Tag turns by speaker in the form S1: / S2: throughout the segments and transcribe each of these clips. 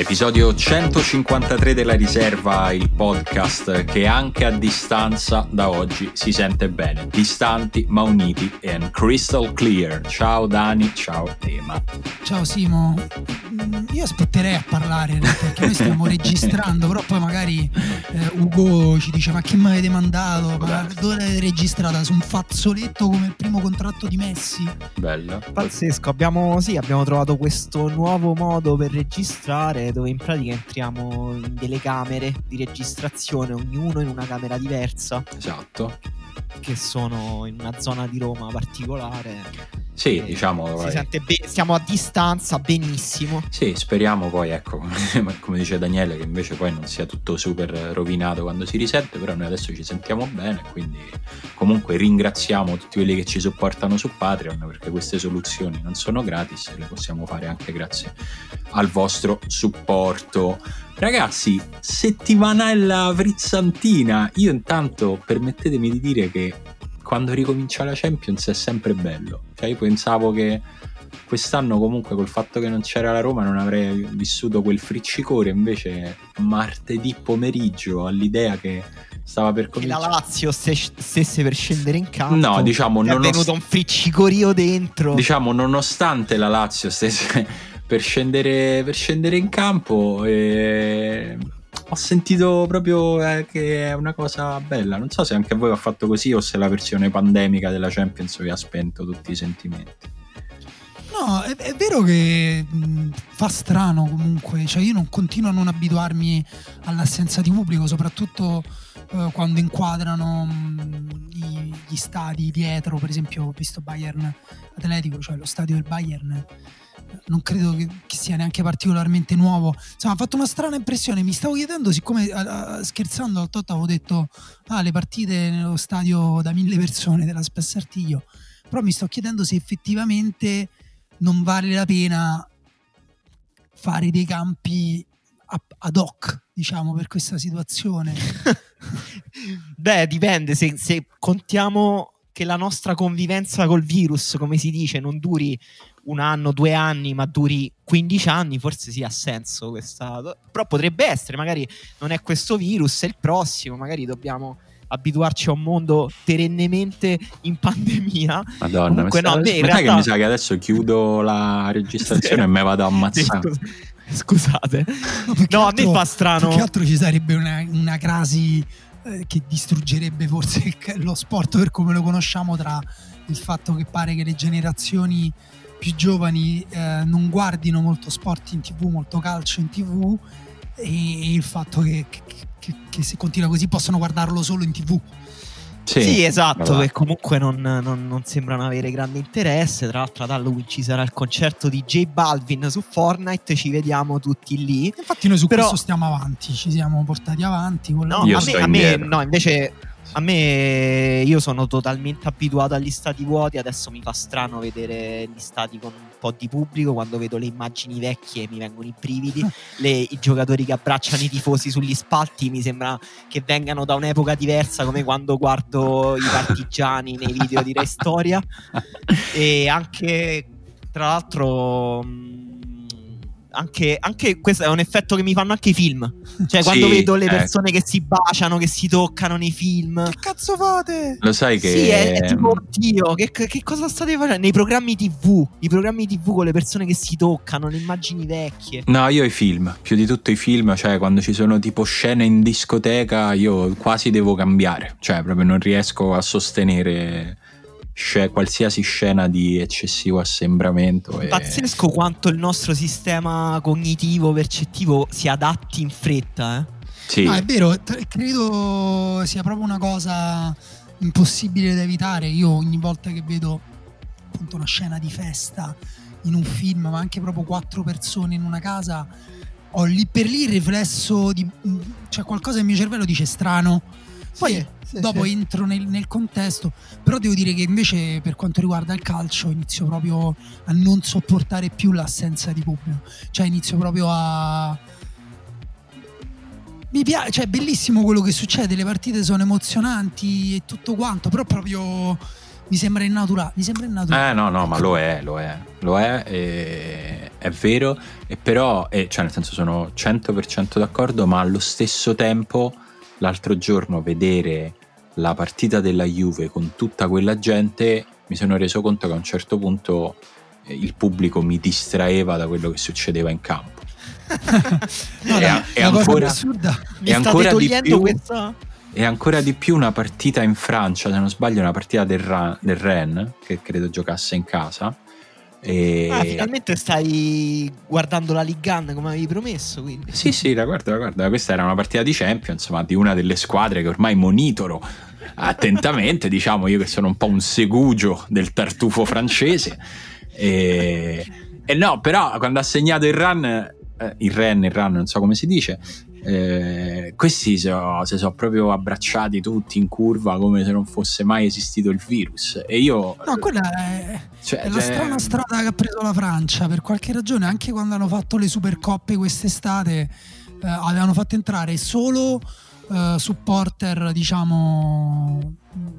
S1: Episodio 153 della riserva, il podcast che anche a distanza da oggi si sente bene. Distanti ma uniti and crystal clear. Ciao Dani, ciao Tema.
S2: Ciao Simo, io aspetterei a parlare perché noi stiamo registrando, però poi magari eh, Ugo ci dice ma che mi avete mandato? Ma dove l'avete registrata? Su un fazzoletto come il primo contratto di Messi?
S1: Bello.
S3: Pazzesco, abbiamo, sì, abbiamo trovato questo nuovo modo per registrare dove in pratica entriamo in delle camere di registrazione, ognuno in una camera diversa.
S1: Esatto.
S3: Che sono in una zona di Roma particolare.
S1: Sì, diciamo.
S3: Si sente be- siamo a distanza benissimo.
S1: Sì, speriamo poi, ecco, come dice Daniele, che invece poi non sia tutto super rovinato quando si risente, però noi adesso ci sentiamo bene, quindi comunque ringraziamo tutti quelli che ci supportano su Patreon, perché queste soluzioni non sono gratis, le possiamo fare anche grazie al vostro supporto. Ragazzi, settimanella frizzantina. Io intanto permettetemi di dire che quando ricomincia la Champions è sempre bello. Cioè io pensavo che quest'anno comunque col fatto che non c'era la Roma non avrei vissuto quel friccicore, invece martedì pomeriggio all'idea che stava per cominciare.
S3: Che la Lazio stesse per scendere in campo.
S1: No, diciamo
S3: non è venuto un friccicorio dentro.
S1: Diciamo nonostante la Lazio stesse per scendere, per scendere in campo e ho sentito proprio eh, che è una cosa bella. Non so se anche a voi ha fatto così o se la versione pandemica della Champions vi ha spento tutti i sentimenti.
S2: No, è, è vero che mh, fa strano comunque, cioè io non continuo a non abituarmi all'assenza di pubblico, soprattutto eh, quando inquadrano mh, gli, gli stadi dietro, per esempio ho visto Bayern Atletico, cioè lo stadio del Bayern non credo che, che, sia neanche particolarmente nuovo. Insomma, ha fatto una strana impressione. Mi stavo chiedendo, siccome uh, scherzando al Totto avevo detto ah, le partite nello stadio da mille persone della Spessartiglio, però mi sto chiedendo se effettivamente non vale la pena fare dei campi ad hoc, diciamo, per questa situazione.
S3: Beh, dipende se, se contiamo che la nostra convivenza col virus, come si dice, non duri un anno, due anni, ma duri 15 anni, forse sì ha senso questa. Però potrebbe essere, magari non è questo virus, è il prossimo, magari dobbiamo abituarci a un mondo perennemente in pandemia.
S1: Madonna, Comunque, no, beh, realtà... che mi sa che adesso chiudo la registrazione e me vado a ammazzare.
S3: Scusate, no, a me fa strano.
S2: Più che altro ci sarebbe una, una crasi eh, che distruggerebbe forse lo sport per come lo conosciamo tra il fatto che pare che le generazioni più giovani eh, non guardino molto sport in tv, molto calcio in tv e il fatto che, che, che, che se continua così possono guardarlo solo in tv.
S3: Sì, sì, esatto, che comunque non, non, non, sembrano avere grande interesse. Tra l'altro ad Halloween ci sarà il concerto di J Balvin su Fortnite, ci vediamo tutti lì.
S2: Infatti noi su Però... questo stiamo avanti, ci siamo portati avanti.
S3: no, a me, a me no, invece a me io sono totalmente abituato agli stati vuoti, adesso mi fa strano vedere gli stati con un po' di pubblico, quando vedo le immagini vecchie mi vengono i brividi, le, i giocatori che abbracciano i tifosi sugli spalti mi sembra che vengano da un'epoca diversa come quando guardo i partigiani nei video di Re Storia. E anche tra l'altro anche, anche, questo è un effetto che mi fanno anche i film. Cioè, quando sì, vedo le ecco. persone eh. che si baciano, che si toccano nei film.
S2: Che cazzo fate?
S1: Lo sai che.
S3: Sì, è, è tipo, oddio, che, che, cosa state facendo? Nei programmi TV. I programmi TV con le persone che si toccano, le immagini vecchie.
S1: No, io i film. Più di tutto i film. Cioè, quando ci sono tipo scene in discoteca, io quasi devo cambiare. Cioè, proprio non riesco a sostenere sc- qualsiasi scena di eccessivo assembramento.
S3: È pazzesco quanto il nostro sistema cognitivo percettivo si adatti in fretta. Eh?
S2: Sì. No, è vero, credo sia proprio una cosa impossibile da evitare. Io ogni volta che vedo appunto una scena di festa in un film, ma anche proprio quattro persone in una casa, ho lì per lì il riflesso di cioè qualcosa nel mio cervello dice strano poi sì, sì, dopo sì. entro nel, nel, contesto, però devo dire che invece per quanto riguarda il calcio inizio proprio a non sopportare più l'assenza di pubblico, cioè inizio proprio a... Mi piace, cioè è bellissimo quello che succede, le partite sono emozionanti e tutto quanto, però proprio mi sembra innaturale, mi sembra innaturale.
S1: Eh no, no, ma lo è, lo è, lo è e è vero, e però, eh, cioè nel senso sono 100% d'accordo, ma allo stesso tempo l'altro giorno vedere la partita della Juve con tutta quella gente mi sono reso conto che a un certo punto eh, il pubblico mi distraeva da quello che succedeva in campo.
S2: No,
S1: È- è ancora-
S2: assurda
S3: state
S1: ancora più-
S3: questa...
S1: E ancora di più una partita in Francia, se non sbaglio, una partita del, Ra- del Rennes, che credo giocasse in casa. E...
S3: Ah, finalmente stai guardando la Ligue 1 come avevi promesso, quindi.
S1: Sì, sì, la guarda, la guarda, questa era una partita di Champions, ma di una delle squadre che ormai monitoro attentamente, diciamo io che sono un po' un segugio del tartufo francese. E, e no, però quando ha segnato il run, eh, il ren, il run, non so come si dice, eh, questi so- si sono proprio abbracciati tutti in curva come se non fosse mai esistito il virus. E io...
S2: no quella è,
S1: cioè,
S2: è la
S1: cioè,
S2: strana strada che ha preso la Francia per qualche ragione anche quando hanno fatto le supercoppe quest'estate eh, avevano fatto entrare solo eh, supporter diciamo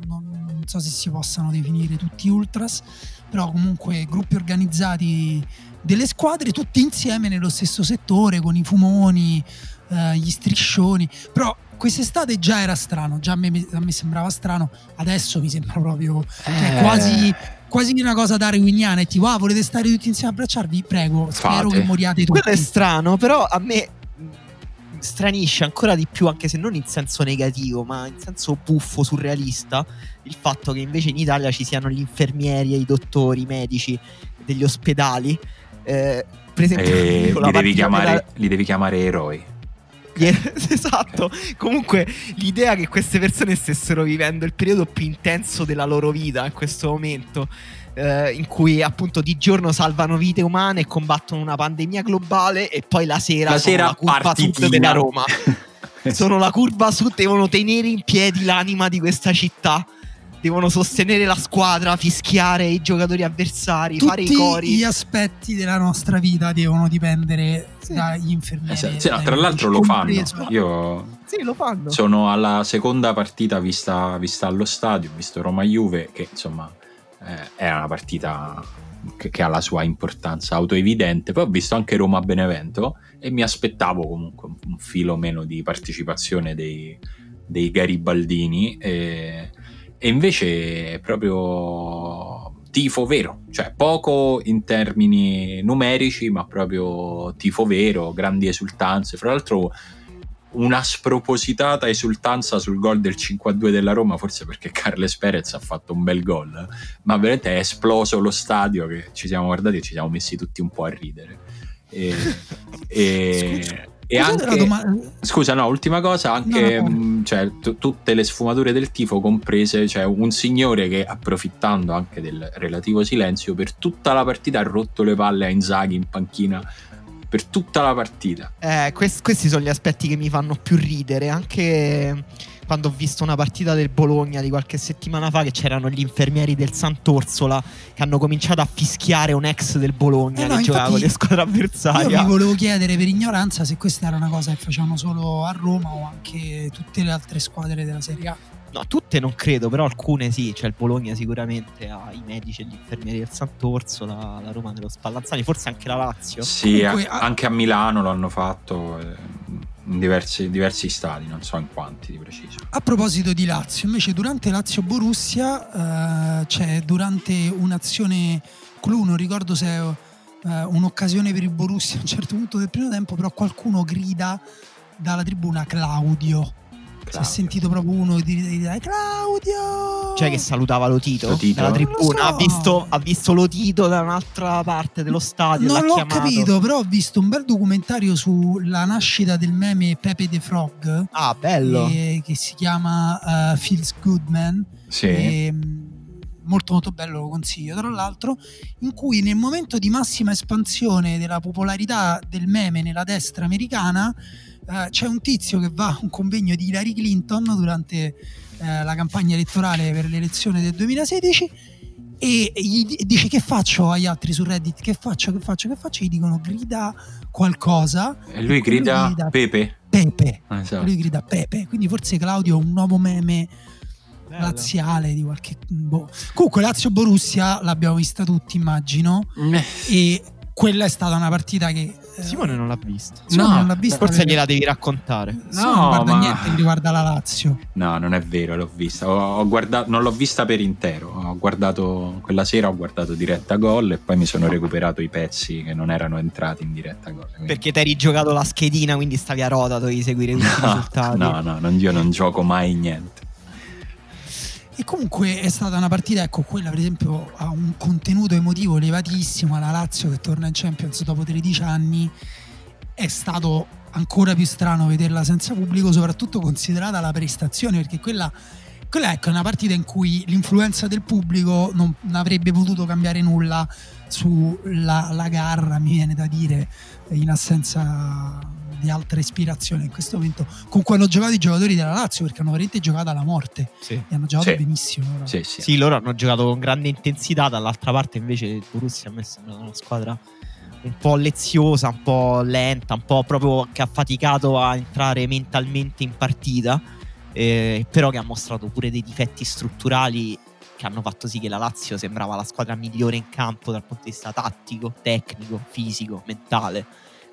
S2: non, non so se si possano definire tutti ultras però comunque gruppi organizzati delle squadre tutti insieme nello stesso settore con i fumoni eh, gli striscioni. Però quest'estate già era strano già a me, a me sembrava strano adesso mi sembra proprio cioè,
S1: eh,
S2: quasi quasi una cosa darwiniana e tipo ah volete stare tutti insieme a abbracciarvi? Prego spero
S1: Fate.
S2: che moriate tutti.
S3: Quello è strano, però a me stranisce ancora di più, anche se non in senso negativo, ma in senso buffo, surrealista, il fatto che invece in Italia ci siano gli infermieri, e i dottori, i medici degli ospedali. Eh, per esempio,
S1: e
S3: io la
S1: li, devi chiamare,
S3: della-
S1: li devi chiamare eroi.
S3: esatto. Comunque, l'idea che queste persone stessero vivendo il periodo più intenso della loro vita in questo momento, eh, in cui appunto di giorno salvano vite umane e combattono una pandemia globale, e poi la sera,
S1: La
S3: sono
S1: sera
S3: la curva
S1: partitina.
S3: sud della Roma. sono la curva sud, devono tenere in piedi l'anima di questa città. Devono sostenere la squadra, fischiare i giocatori avversari, fare i
S2: tutti
S3: cori.
S2: gli aspetti della nostra vita devono dipendere
S3: Sì.
S2: dagli infermieri
S1: Esatto, sì, no, tra l'altro lo fanno. Io
S3: Sì, lo fanno.
S1: sono alla seconda partita vista, vista allo stadio, visto Roma-Juve, che insomma eh, è una partita che, che ha la sua importanza autoevidente. Poi ho visto anche Roma-Benevento e mi aspettavo comunque un, filo meno di partecipazione dei, dei Garibaldini. E, e invece proprio tifo vero, cioè poco in termini numerici, ma proprio tifo vero, grandi esultanze. Fra l'altro una spropositata esultanza sul gol del 5-2 della Roma, forse perché Carles Perez ha fatto un bel gol, ma veramente è esploso lo stadio che ci siamo guardati e ci siamo messi tutti un po' a ridere. E, e- e
S2: Scusate la
S1: anche,
S2: domanda-
S1: Scusa, no, ultima cosa, anche
S2: No, no,
S1: cioè, t- tutte le sfumature del tifo comprese, cioè un signore che approfittando anche del relativo silenzio per tutta la partita ha rotto le palle a Inzaghi in panchina per tutta la partita.
S3: Eh, quest- questi sono gli aspetti che mi fanno più ridere. Anche quando ho visto una partita del Bologna di qualche settimana fa, che c'erano gli infermieri del Sant'Orsola che hanno cominciato a fischiare un ex del Bologna
S2: Eh no,
S3: che giocava con le squadre
S2: Io
S3: avversarie.
S2: vi volevo chiedere per ignoranza se questa era una cosa che facevano solo a Roma o anche tutte le altre squadre della Serie A.
S3: No, tutte non credo, però alcune sì. Cioè, il Bologna sicuramente ha i medici e gli infermieri del Sant'Orsola, la Roma dello Spallanzani, forse anche la Lazio.
S1: Sì,
S2: Comunque,
S1: a-
S2: a-
S1: anche a Milano l'hanno fatto eh, in diversi, diversi stadi, non so in quanti di preciso.
S2: A proposito di Lazio, invece durante Lazio Borussia eh, c'è durante un'azione clou, non ricordo se è eh, un'occasione per il Borussia a un certo punto del primo tempo, però qualcuno grida dalla tribuna Claudio. Si è sentito proprio uno dire, dire Claudio!
S3: Cioè che salutava Lotito,
S1: Lotito?
S3: dalla tribuna.
S2: so.
S3: Ha, visto, ha visto Lotito da un'altra parte dello stadio.
S2: Non
S3: l'ha
S2: l'ho
S3: chiamato.
S2: capito, però ho visto un bel documentario sulla nascita del meme Pepe the Frog.
S3: Ah, bello.
S2: eh, che si chiama eh, Feels Good Man.
S1: Sì.
S2: E, mh, molto molto bello, lo consiglio. Tra l'altro, in cui nel momento di massima espansione della popolarità del meme nella destra americana, eh, c'è un tizio che va a un convegno di Hillary Clinton durante eh, la campagna elettorale per l'elezione del 2016 e gli di- dice che faccio agli altri su Reddit, che faccio, che faccio, che faccio, gli dicono grida qualcosa,
S1: E lui grida Pepe.
S2: Pepe,
S1: Esatto.
S2: lui grida Pepe, quindi forse Claudio è un nuovo meme
S3: Bello.
S2: laziale di qualche boh. comunque Lazio Borussia l'abbiamo vista tutti immagino.
S1: Eh,
S2: e quella è stata una partita che
S3: Simone non l'ha vista.
S2: no, non l'ha vista.
S3: Forse gliela devi raccontare.
S2: No, non guarda ma... niente riguarda la Lazio.
S1: No, non è vero, l'ho vista. Ho, ho guardato, non l'ho vista per intero. Ho guardato quella sera, ho guardato diretta gol e poi mi sono recuperato i pezzi che non erano entrati in diretta gol.
S3: Quindi... Perché ti eri giocato la schedina, quindi stavi a rota, dovevi seguire tutti no, i risultati.
S1: No, no, non, io non gioco mai niente.
S2: E comunque è stata una partita, ecco, quella per esempio ha un contenuto emotivo elevatissimo, la Lazio che torna in Champions dopo 13 anni, è stato ancora più strano vederla senza pubblico, soprattutto considerata la prestazione, perché quella, quella ecco, è una partita in cui l'influenza del pubblico non, non avrebbe potuto cambiare nulla sulla garra, mi viene da dire, in assenza di altra ispirazione in questo momento con cui hanno giocato i giocatori della Lazio perché hanno veramente giocato alla morte sì. e hanno giocato
S1: sì.
S2: benissimo
S3: loro. Sì, sì, loro hanno giocato con grande intensità dall'altra parte invece il Borussia a me sembra una squadra un po' leziosa, un po' lenta, un po' proprio che ha faticato a entrare mentalmente in partita, eh, però che ha mostrato pure dei difetti strutturali che hanno fatto sì che la Lazio sembrava la squadra migliore in campo dal punto di vista tattico, tecnico, fisico, mentale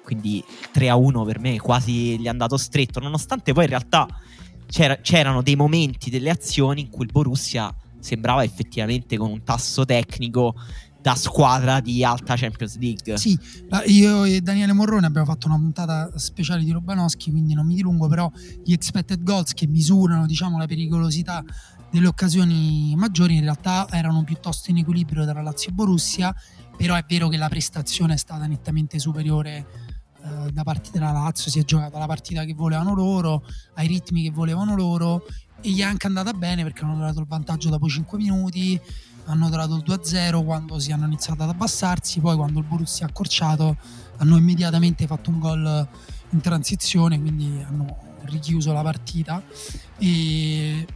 S3: quindi 3 a 1 per me quasi gli è andato stretto, nonostante poi in realtà c'era, c'erano dei momenti, delle azioni in cui il Borussia sembrava effettivamente con un tasso tecnico da squadra di alta Champions League.
S2: Sì, io e Daniele Morrone abbiamo fatto una puntata speciale di Robanowski, quindi non mi dilungo, però gli expected goals che misurano diciamo, la pericolosità delle occasioni maggiori in realtà erano piuttosto in equilibrio tra Lazio e Borussia, però è vero che la prestazione è stata nettamente superiore eh, da parte della Lazio, si è giocata la partita che volevano loro, ai ritmi che volevano loro e gli è anche andata bene perché hanno dato il vantaggio dopo 5 minuti, hanno dato il 2-0 quando si hanno iniziato ad abbassarsi, poi quando il Borussia ha accorciato hanno immediatamente fatto un gol in transizione, quindi hanno richiuso la partita. E,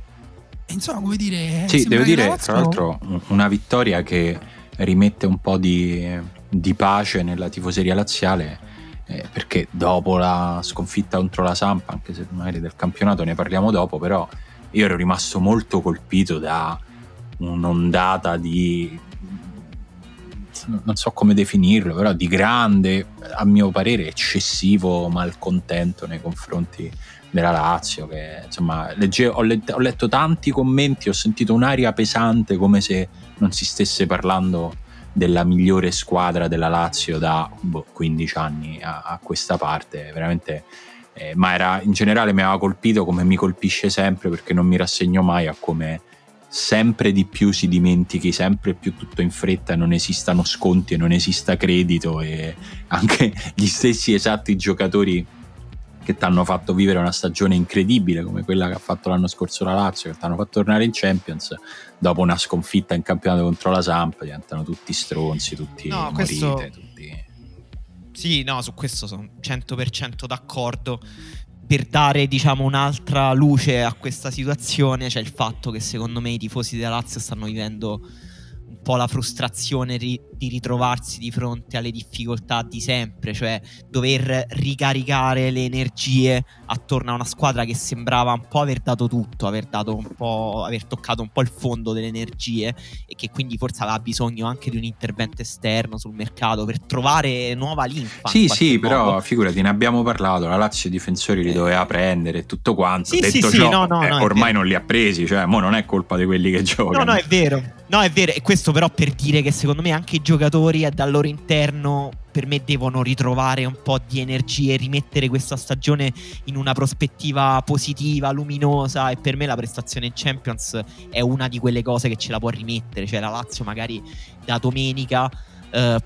S2: insomma come dire...
S1: Sì, devo dire Lazio... tra l'altro una vittoria che rimette un po' di, di pace nella tifoseria laziale eh, perché dopo la sconfitta contro la Sampa, anche se magari del campionato ne parliamo dopo, però io ero rimasto molto colpito da un'ondata di non so come definirlo, però di grande, a mio parere, eccessivo malcontento nei confronti della Lazio. Che insomma, legge, ho, let, ho letto tanti commenti, ho sentito un'aria pesante come se non si stesse parlando della migliore squadra della Lazio da boh, 15 anni a, a, questa parte, veramente. Eh, ma era, in generale mi aveva colpito come mi colpisce sempre perché non mi rassegno mai a come sempre di più si dimentichi sempre più tutto in fretta non esistano sconti e non esista credito e anche gli stessi esatti giocatori che ti hanno fatto vivere una stagione incredibile come quella che ha fatto l'anno scorso la Lazio, che ti hanno fatto tornare in Champions, dopo una sconfitta in campionato contro la Samp, diventano tutti stronzi, tutti no, morite, questo... tutti...
S3: Sì, no, su questo sono 100% d'accordo. Per dare, diciamo, un'altra luce a questa situazione c'è il fatto che secondo me i tifosi della Lazio stanno vivendo un po' la frustrazione ri- di ritrovarsi di fronte alle difficoltà di sempre, cioè dover ricaricare le energie attorno a una squadra che sembrava un po' aver dato tutto, aver, dato un po', aver toccato un po' il fondo delle energie e che quindi forse aveva bisogno anche di un intervento esterno sul mercato per trovare nuova linfa.
S1: Sì, sì, modo. però figurati, ne abbiamo parlato, la Lazio i difensori li eh. doveva prendere e tutto quanto.
S3: Sì,
S1: Detto
S3: sì,
S1: ciò,
S3: sì, no, no,
S1: eh,
S3: no,
S1: ormai non li ha presi, cioè mo non è colpa di quelli che giocano.
S3: No, no, è vero. No, è vero, e questo però per dire che secondo me anche i giocatori dal loro interno per me devono ritrovare un po' di energie, rimettere questa stagione in una prospettiva positiva, luminosa e per me la prestazione in Champions è una di quelle cose che ce la può rimettere, cioè la Lazio magari da domenica eh,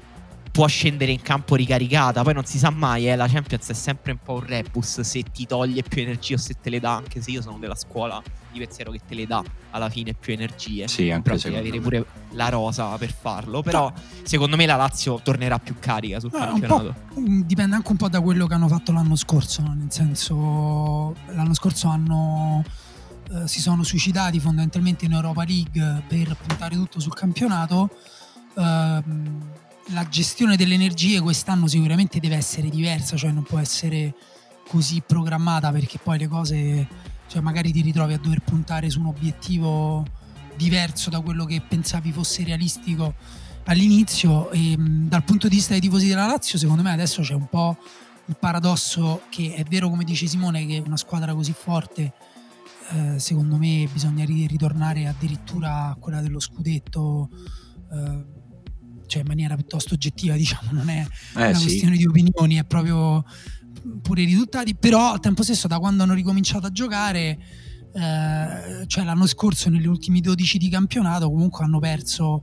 S3: può scendere in campo ricaricata. Poi non si sa mai, eh, la Champions è sempre un po' un rebus se ti toglie più energie o se te le dà, anche se io sono della scuola di pensiero che te le dà alla fine più energie.
S1: Sì, anche
S3: però devi avere pure la rosa per farlo. Però secondo me la Lazio tornerà più carica sul no, campionato.
S2: Dipende anche un po' da quello che hanno fatto l'anno scorso, no? nel senso l'anno scorso hanno eh, si sono suicidati fondamentalmente in Europa League per puntare tutto sul campionato. Eh, la gestione delle energie quest'anno sicuramente deve essere diversa, cioè non può essere così programmata perché poi le cose, cioè magari ti ritrovi a dover puntare su un obiettivo diverso da quello che pensavi fosse realistico all'inizio. E dal punto di vista dei tifosi della Lazio secondo me adesso c'è un po' il paradosso che è vero come dice Simone che una squadra così forte eh, secondo me bisogna ritornare addirittura a quella dello scudetto eh, cioè in maniera piuttosto oggettiva diciamo non è eh, una sì. questione di opinioni è proprio pure i risultati. Però al tempo stesso da quando hanno ricominciato a giocare eh, cioè l'anno scorso negli ultimi 12 di campionato comunque hanno perso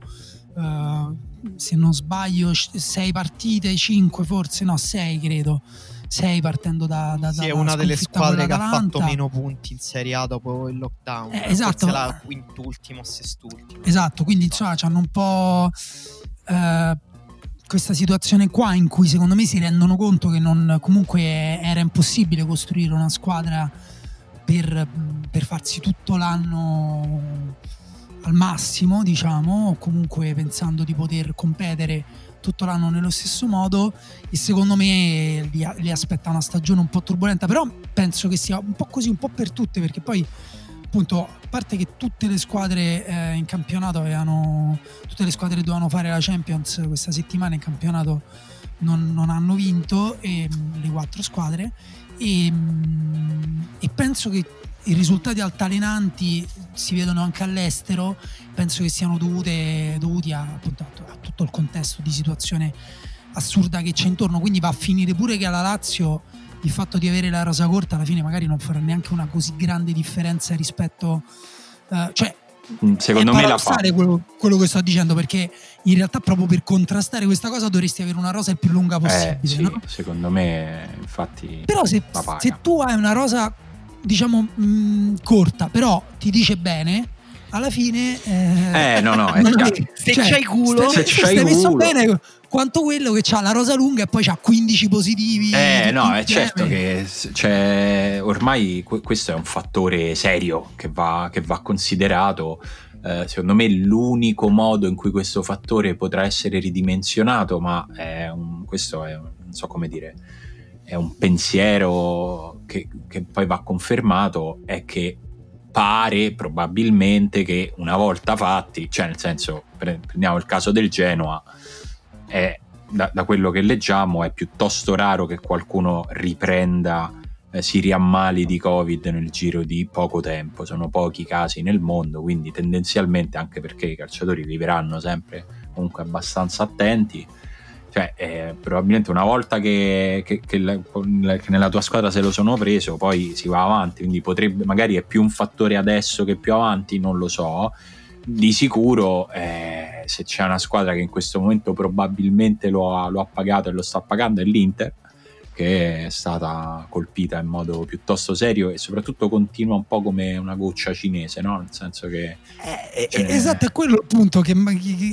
S2: uh, se non sbaglio 6 partite 5 forse no 6 credo. 6 partendo da, da,
S3: sì,
S2: da
S3: è una delle squadre che ha fatto meno punti in Serie A dopo il lockdown.
S2: Eh, esatto.
S3: La quintultimo sestultimo.
S2: Esatto quindi insomma hanno un po' uh, questa situazione qua in cui secondo me si rendono conto che non, comunque era impossibile costruire una squadra per, per farsi tutto l'anno al massimo, diciamo, o comunque pensando di poter competere tutto l'anno nello stesso modo e secondo me li, li, aspetta una stagione un po' turbolenta, però penso che sia un po' così, un po' per tutte, perché poi appunto, a parte che tutte le squadre eh, in campionato avevano, tutte le squadre dovevano fare la Champions questa settimana in campionato non, non hanno vinto, e, le quattro squadre, e, e penso che i risultati altalenanti si vedono anche all'estero, penso che siano dovute, dovuti a, appunto, a, tutto il contesto di situazione assurda che c'è intorno, quindi va a finire pure che alla Lazio il fatto di avere la rosa corta alla fine magari non farà neanche una così grande differenza rispetto... Uh, cioè,
S1: mm, Secondo me la fa.
S2: Quello, quello, che sto dicendo perché in realtà proprio per contrastare questa cosa dovresti avere una rosa il più lunga possibile. Eh, sì, no?
S1: Secondo me infatti...
S2: Però se, se tu hai una rosa diciamo mh, mm, corta, però ti dice bene, alla fine
S1: eh, eh no no è
S3: se cioè, c'hai culo
S2: se,
S3: se c'hai
S2: stai messo bene quanto quello che ha la rosa lunga e poi ha 15 positivi.
S1: Eh no è certo che cioè, ormai questo è un fattore serio che va, che va considerato. Eh, secondo me l'unico modo in cui questo fattore potrà essere ridimensionato ma è un, questo è non so come dire è un pensiero che, che poi va confermato è che pare probabilmente che una volta fatti, cioè nel senso prendiamo il caso del Genoa, è, da, da, quello che leggiamo è piuttosto raro che qualcuno riprenda, eh, si riammali di Covid nel giro di poco tempo, sono pochi casi nel mondo, quindi tendenzialmente anche perché i calciatori viveranno sempre comunque abbastanza attenti, cioè, eh, probabilmente una volta che, che, che, la, che, nella tua squadra se lo sono preso, poi si va avanti. Quindi potrebbe, magari è più un fattore adesso che più avanti, non lo so. Di sicuro, eh, se c'è una squadra che in questo momento probabilmente lo ha, lo ha pagato e lo sta pagando, è l'Inter che è stata colpita in modo piuttosto serio e soprattutto continua un po' come una goccia cinese, no? Nel senso che...
S2: Eh, eh esatto, è quello il punto, che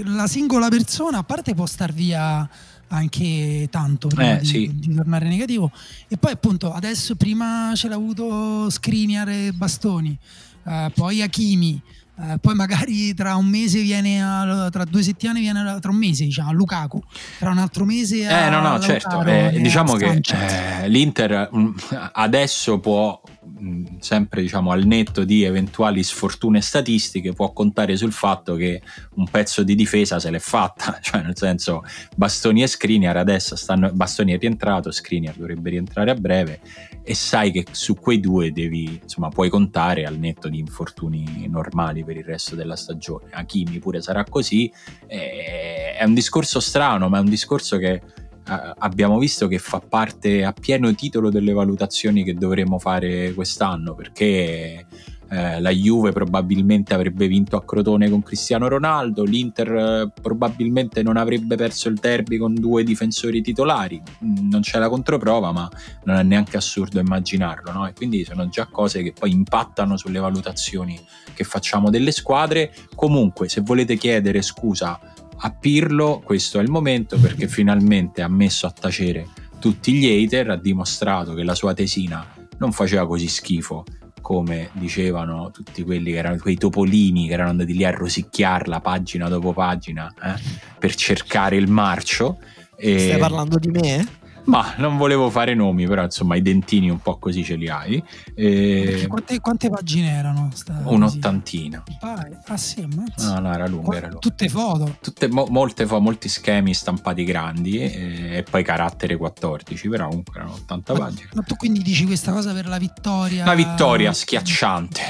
S2: la singola persona, a parte può star via anche tanto prima
S1: eh,
S2: di,
S1: sì.
S2: di, tornare negativo. E poi appunto adesso prima ce l'ha avuto Skriniar e Bastoni, eh, poi Hakimi, eh, poi magari tra un mese viene a, tra due settimane viene a, tra un mese diciamo a Lukaku. Tra un altro mese
S1: a, eh no no certo. Eh, diciamo che eh, l'Inter mm, adesso può mm, sempre diciamo al netto di eventuali sfortune statistiche può contare sul fatto che un pezzo di difesa se l'è fatta. Cioè nel senso Bastoni e Skriniar adesso stanno Bastoni è rientrato Skriniar dovrebbe rientrare a breve e sai che su quei due devi insomma puoi contare al netto di infortuni normali per il resto della stagione. Hakimi pure sarà così. È un discorso strano, ma è un discorso che eh, abbiamo visto che fa parte a pieno titolo delle valutazioni che dovremo fare quest'anno, perché eh, la Juve probabilmente avrebbe vinto a Crotone con Cristiano Ronaldo, l'Inter eh, probabilmente non avrebbe perso il derby con due difensori titolari, mm, non c'è la controprova ma non è neanche assurdo immaginarlo, no? e quindi sono già cose che poi impattano sulle valutazioni che facciamo delle squadre. Comunque se volete chiedere scusa a Pirlo, questo è il momento perché finalmente ha messo a tacere tutti gli hater, ha dimostrato che la sua tesina non faceva così schifo come dicevano tutti quelli che erano quei topolini che erano andati lì a rosicchiarla pagina dopo pagina eh, per cercare il marcio.
S3: E... Stai parlando di me?
S1: Ma non volevo fare nomi, però insomma i dentini un po' così ce li hai.
S2: E... Quante, quante, pagine erano?
S1: Un'ottantina.
S2: Ah, ah sì, ammazza.
S1: No, no, era lunga, era lunga.
S2: Tutte foto.
S1: Tutte, mo, molte foto, molti schemi stampati grandi e, e, poi carattere 14, però comunque erano 80
S2: ma,
S1: pagine.
S2: Ma tu quindi dici questa cosa per la vittoria?
S1: Una vittoria schiacciante,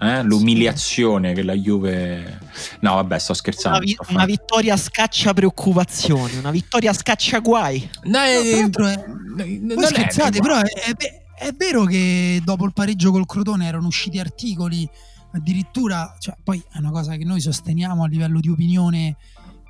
S1: eh? l'umiliazione che la Juve... No, vabbè, sto scherzando.
S3: Una, vi- una vittoria scaccia preoccupazioni, una vittoria scaccia guai.
S2: No, eh, no, è, non scherzate, è, però è, è, è, vero che dopo il pareggio col Crotone erano usciti articoli, addirittura, cioè, poi è una cosa che noi sosteniamo a livello di opinione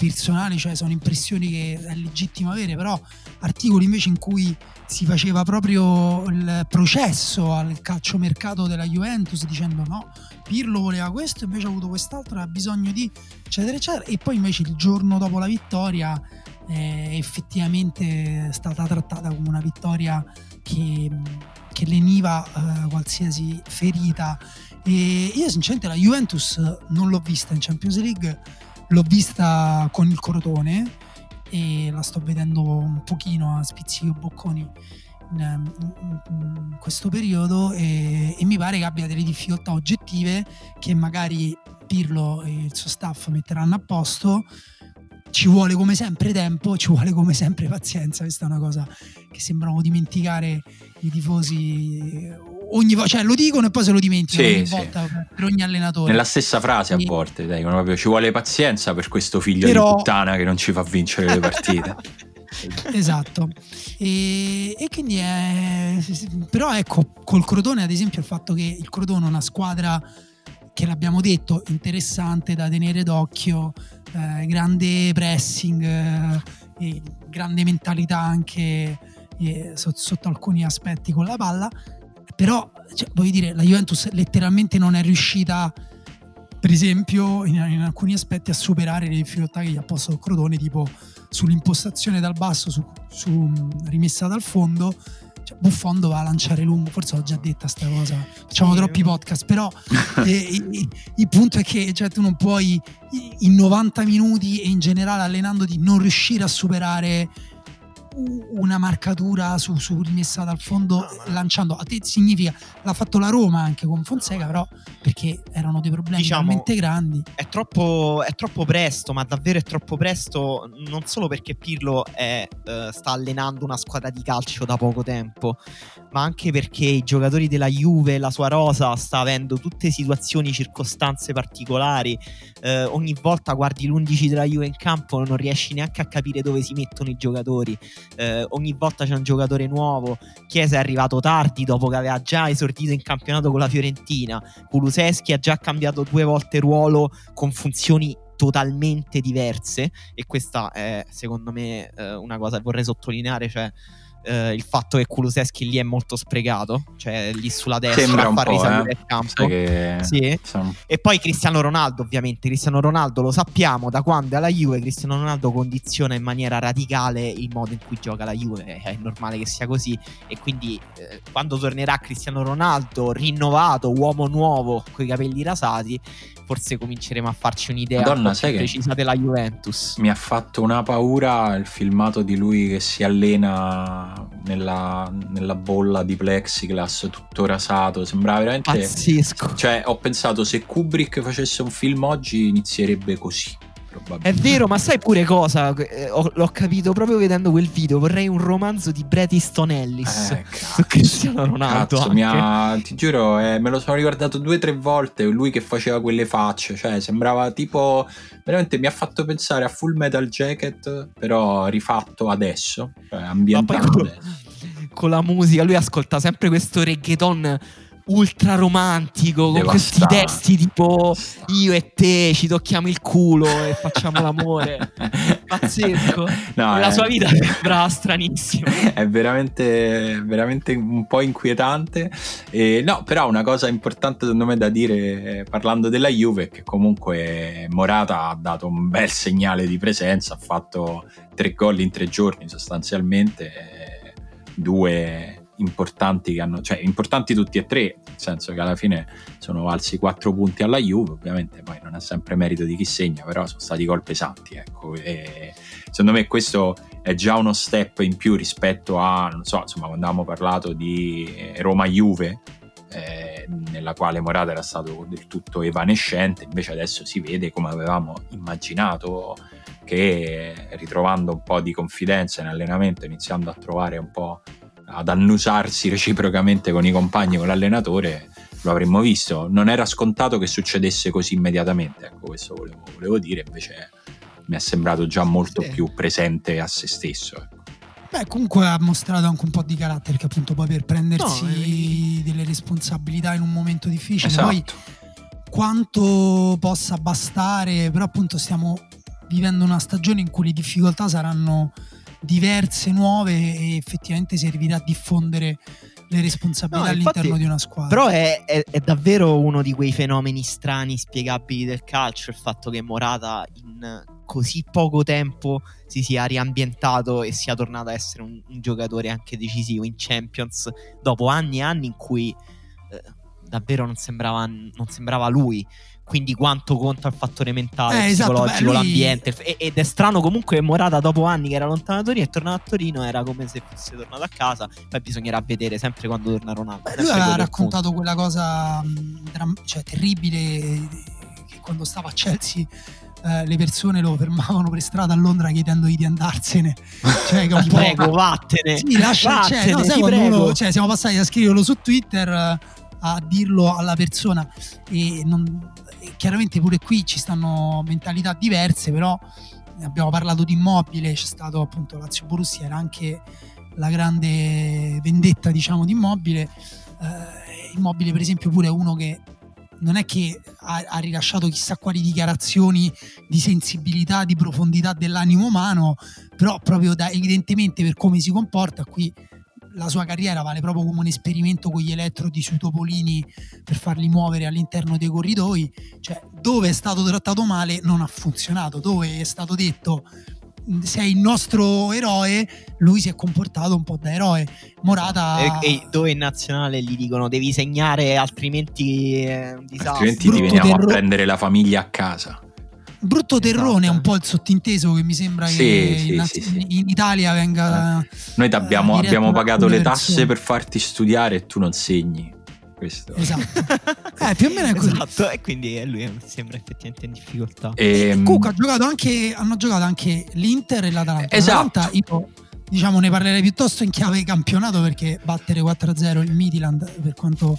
S2: personale, cioè sono impressioni che è legittimo avere, però articoli invece in cui si faceva proprio il processo al calciomercato della Juventus dicendo no, Pirlo voleva questo, invece ha avuto quest'altro, ha bisogno di eccetera eccetera e poi invece il giorno dopo la vittoria è effettivamente stata trattata come una vittoria che, che leniva eh, qualsiasi ferita. E io sinceramente la Juventus non l'ho vista in Champions League, l'ho vista con il Crotone e la sto vedendo un pochino a spizzichi bocconi in, in, in, questo periodo e, e, mi pare che abbia delle difficoltà oggettive che magari Pirlo e il suo staff metteranno a posto ci vuole come sempre tempo, ci vuole come sempre pazienza. Questa è una cosa che sembrano dimenticare i tifosi ogni volta, cioè lo dicono e poi se lo dimenticano sì, ogni sì. volta per ogni allenatore.
S1: Nella stessa frase e... a volte, dai, proprio ci vuole pazienza per questo figlio Però... di puttana che non ci fa vincere le partite.
S2: esatto e, e, quindi è però ecco col Crotone ad esempio il fatto che il Crotone è una squadra che l'abbiamo detto interessante da tenere d'occhio eh, grande pressing, eh, grande mentalità anche eh, sotto, sotto, alcuni aspetti con la palla, però cioè, voglio dire, la Juventus letteralmente non è riuscita, per esempio, in, in alcuni aspetti a superare le difficoltà che gli ha posto Crotone, tipo sull'impostazione dal basso, su, su rimessa dal fondo, cioè, Buffon doveva lanciare lungo, forse ho già detta sta cosa, facciamo sì. troppi podcast, però eh, il, il, punto è che cioè, tu non puoi in 90 minuti e in generale allenandoti non riuscire a superare una marcatura su, su rimessa dal fondo lanciando. A te significa l'ha fatto la Roma anche con Fonseca però perché erano dei problemi diciamo, talmente grandi.
S3: è troppo, è troppo, presto ma davvero è troppo presto non solo perché Pirlo è, uh, sta allenando una squadra di calcio da poco tempo ma anche perché i giocatori della Juve la sua rosa sta avendo tutte situazioni circostanze particolari. Uh, ogni volta guardi l'11 della Juve in campo non riesci neanche a capire dove si mettono i giocatori eh, ogni volta c'è un giocatore nuovo. Chiesa è arrivato tardi dopo che aveva già esordito in campionato con la Fiorentina. Kuluseschi ha già cambiato due volte ruolo con funzioni totalmente diverse e questa è secondo me eh, una cosa che vorrei sottolineare, cioè Uh, il fatto che Kuluseschi lì è molto sprecato, cioè lì sulla destra
S1: Sembra a far
S3: risalire
S1: eh?
S3: il campo. Che... Sì. E poi Cristiano Ronaldo, ovviamente. Cristiano Ronaldo lo sappiamo da quando è alla Juve. Cristiano Ronaldo condiziona in maniera radicale il modo in cui gioca la Juve. È normale che sia così. E quindi eh, quando tornerà Cristiano Ronaldo, rinnovato, uomo nuovo, con i capelli rasati, forse cominceremo a farci un'idea
S1: Madonna,
S3: un precisa della Juventus.
S1: Mi ha fatto una paura il filmato di lui che si allena nella, nella, bolla di plexiglass tutto rasato. Sembrava veramente
S3: pazzesco.
S1: Cioè, ho pensato se Kubrick facesse un film oggi inizierebbe così.
S3: È vero, ma sai pure cosa? Eh, ho, l'ho capito proprio vedendo quel video. Vorrei un romanzo di Bret Easton Ellis
S1: eh, su Cristiano Ronaldo. Cazzo, ha, ti giuro, eh, me lo sono ricordato due o tre volte. Lui che faceva quelle facce, cioè sembrava tipo. Veramente mi ha fatto pensare a Full Metal Jacket, però rifatto adesso, cioè ambientato
S3: con, con la musica. Lui ascolta sempre questo reggaeton ultra romantico con questi testi tipo io e te ci tocchiamo il culo e facciamo l'amore pazzesco. No, la è... sua vita sembra stranissima.
S1: È veramente, veramente un po' inquietante. E, no però una cosa importante secondo me da dire parlando della Juve è che comunque Morata ha dato un bel segnale di presenza ha fatto tre gol in tre giorni sostanzialmente due importanti che hanno, cioè importanti tutti e tre, nel senso che alla fine sono valsi quattro punti alla Juve, ovviamente poi non è sempre merito di chi segna, però sono stati gol pesanti, ecco. E secondo me questo è già uno step in più rispetto a, non so, insomma, quando avevamo parlato di Roma-Juve, eh, nella quale Morata era stato del tutto evanescente, invece adesso si vede come avevamo immaginato che ritrovando un po' di confidenza in allenamento, iniziando a trovare un po' ad annusarsi reciprocamente con i compagni, con l'allenatore, lo avremmo visto. Non era scontato che succedesse così immediatamente, ecco questo volevo, volevo dire, invece mi è sembrato già molto sì. più presente a se stesso. Ecco.
S2: Beh, comunque ha mostrato anche un po' di carattere che appunto poi per prendersi no, è... delle responsabilità in un momento difficile. Esatto. Poi quanto possa bastare, però appunto stiamo vivendo una stagione in cui le difficoltà saranno diverse, nuove e effettivamente servirà a diffondere le responsabilità no, all'interno infatti, di una squadra.
S3: Però è, è, è, davvero uno di quei fenomeni strani, spiegabili del calcio, il fatto che Morata in così poco tempo si sia riambientato e sia tornato a essere un, un giocatore anche decisivo in Champions dopo anni e anni in cui eh, davvero non sembrava, non sembrava lui quindi quanto conta il fattore mentale, eh, esatto, psicologico, beh, lui... l'ambiente. ed è strano comunque che Morata dopo anni che era lontano da Torino è tornato a Torino, era come se fosse tornato a casa, poi bisognerà vedere sempre quando torna Ronaldo.
S2: Beh, lui aveva raccontato quella cosa cioè, terribile che quando stava a Chelsea eh, le persone lo fermavano per strada a Londra chiedendogli di andarsene.
S3: Cioè, che un po'... prego, vattene.
S2: Sì, lascia, vattene, cioè, no, sai, uno, cioè, siamo passati a scriverlo su Twitter eh, a dirlo alla persona e non, chiaramente pure qui ci stanno mentalità diverse, però abbiamo parlato di immobile, c'è stato appunto Lazio Borussia, era anche la grande vendetta diciamo di immobile. Eh, immobile per esempio pure uno che non è che ha, ha, rilasciato chissà quali dichiarazioni di sensibilità, di profondità dell'animo umano, però proprio da, evidentemente per come si comporta qui la sua carriera vale proprio come un esperimento con gli elettrodi sui topolini per farli muovere all'interno dei corridoi, cioè dove è stato trattato male non ha funzionato, dove è stato detto sei il nostro eroe, lui si è comportato un po' da eroe. Morata.
S3: E, e dove in nazionale gli dicono devi segnare, altrimenti è un disastro.
S1: Altrimenti ti veniamo terro- a prendere la famiglia a casa
S2: brutto esatto. terrone è un po' il sottinteso che mi sembra sì, che sì, in, sì, in, Italia venga.
S1: Eh. Noi abbiamo, abbiamo pagato le tasse per farti studiare e tu non segni. Questo.
S2: Esatto. eh, più o meno è così.
S3: Esatto, e quindi lui mi sembra effettivamente in difficoltà.
S2: E, ehm, Comunque ha giocato anche, hanno giocato anche l'Inter e l'Atalanta. Esatto. L'Atalanta io diciamo ne parlerei piuttosto in chiave campionato perché battere 4-0 il Midland per quanto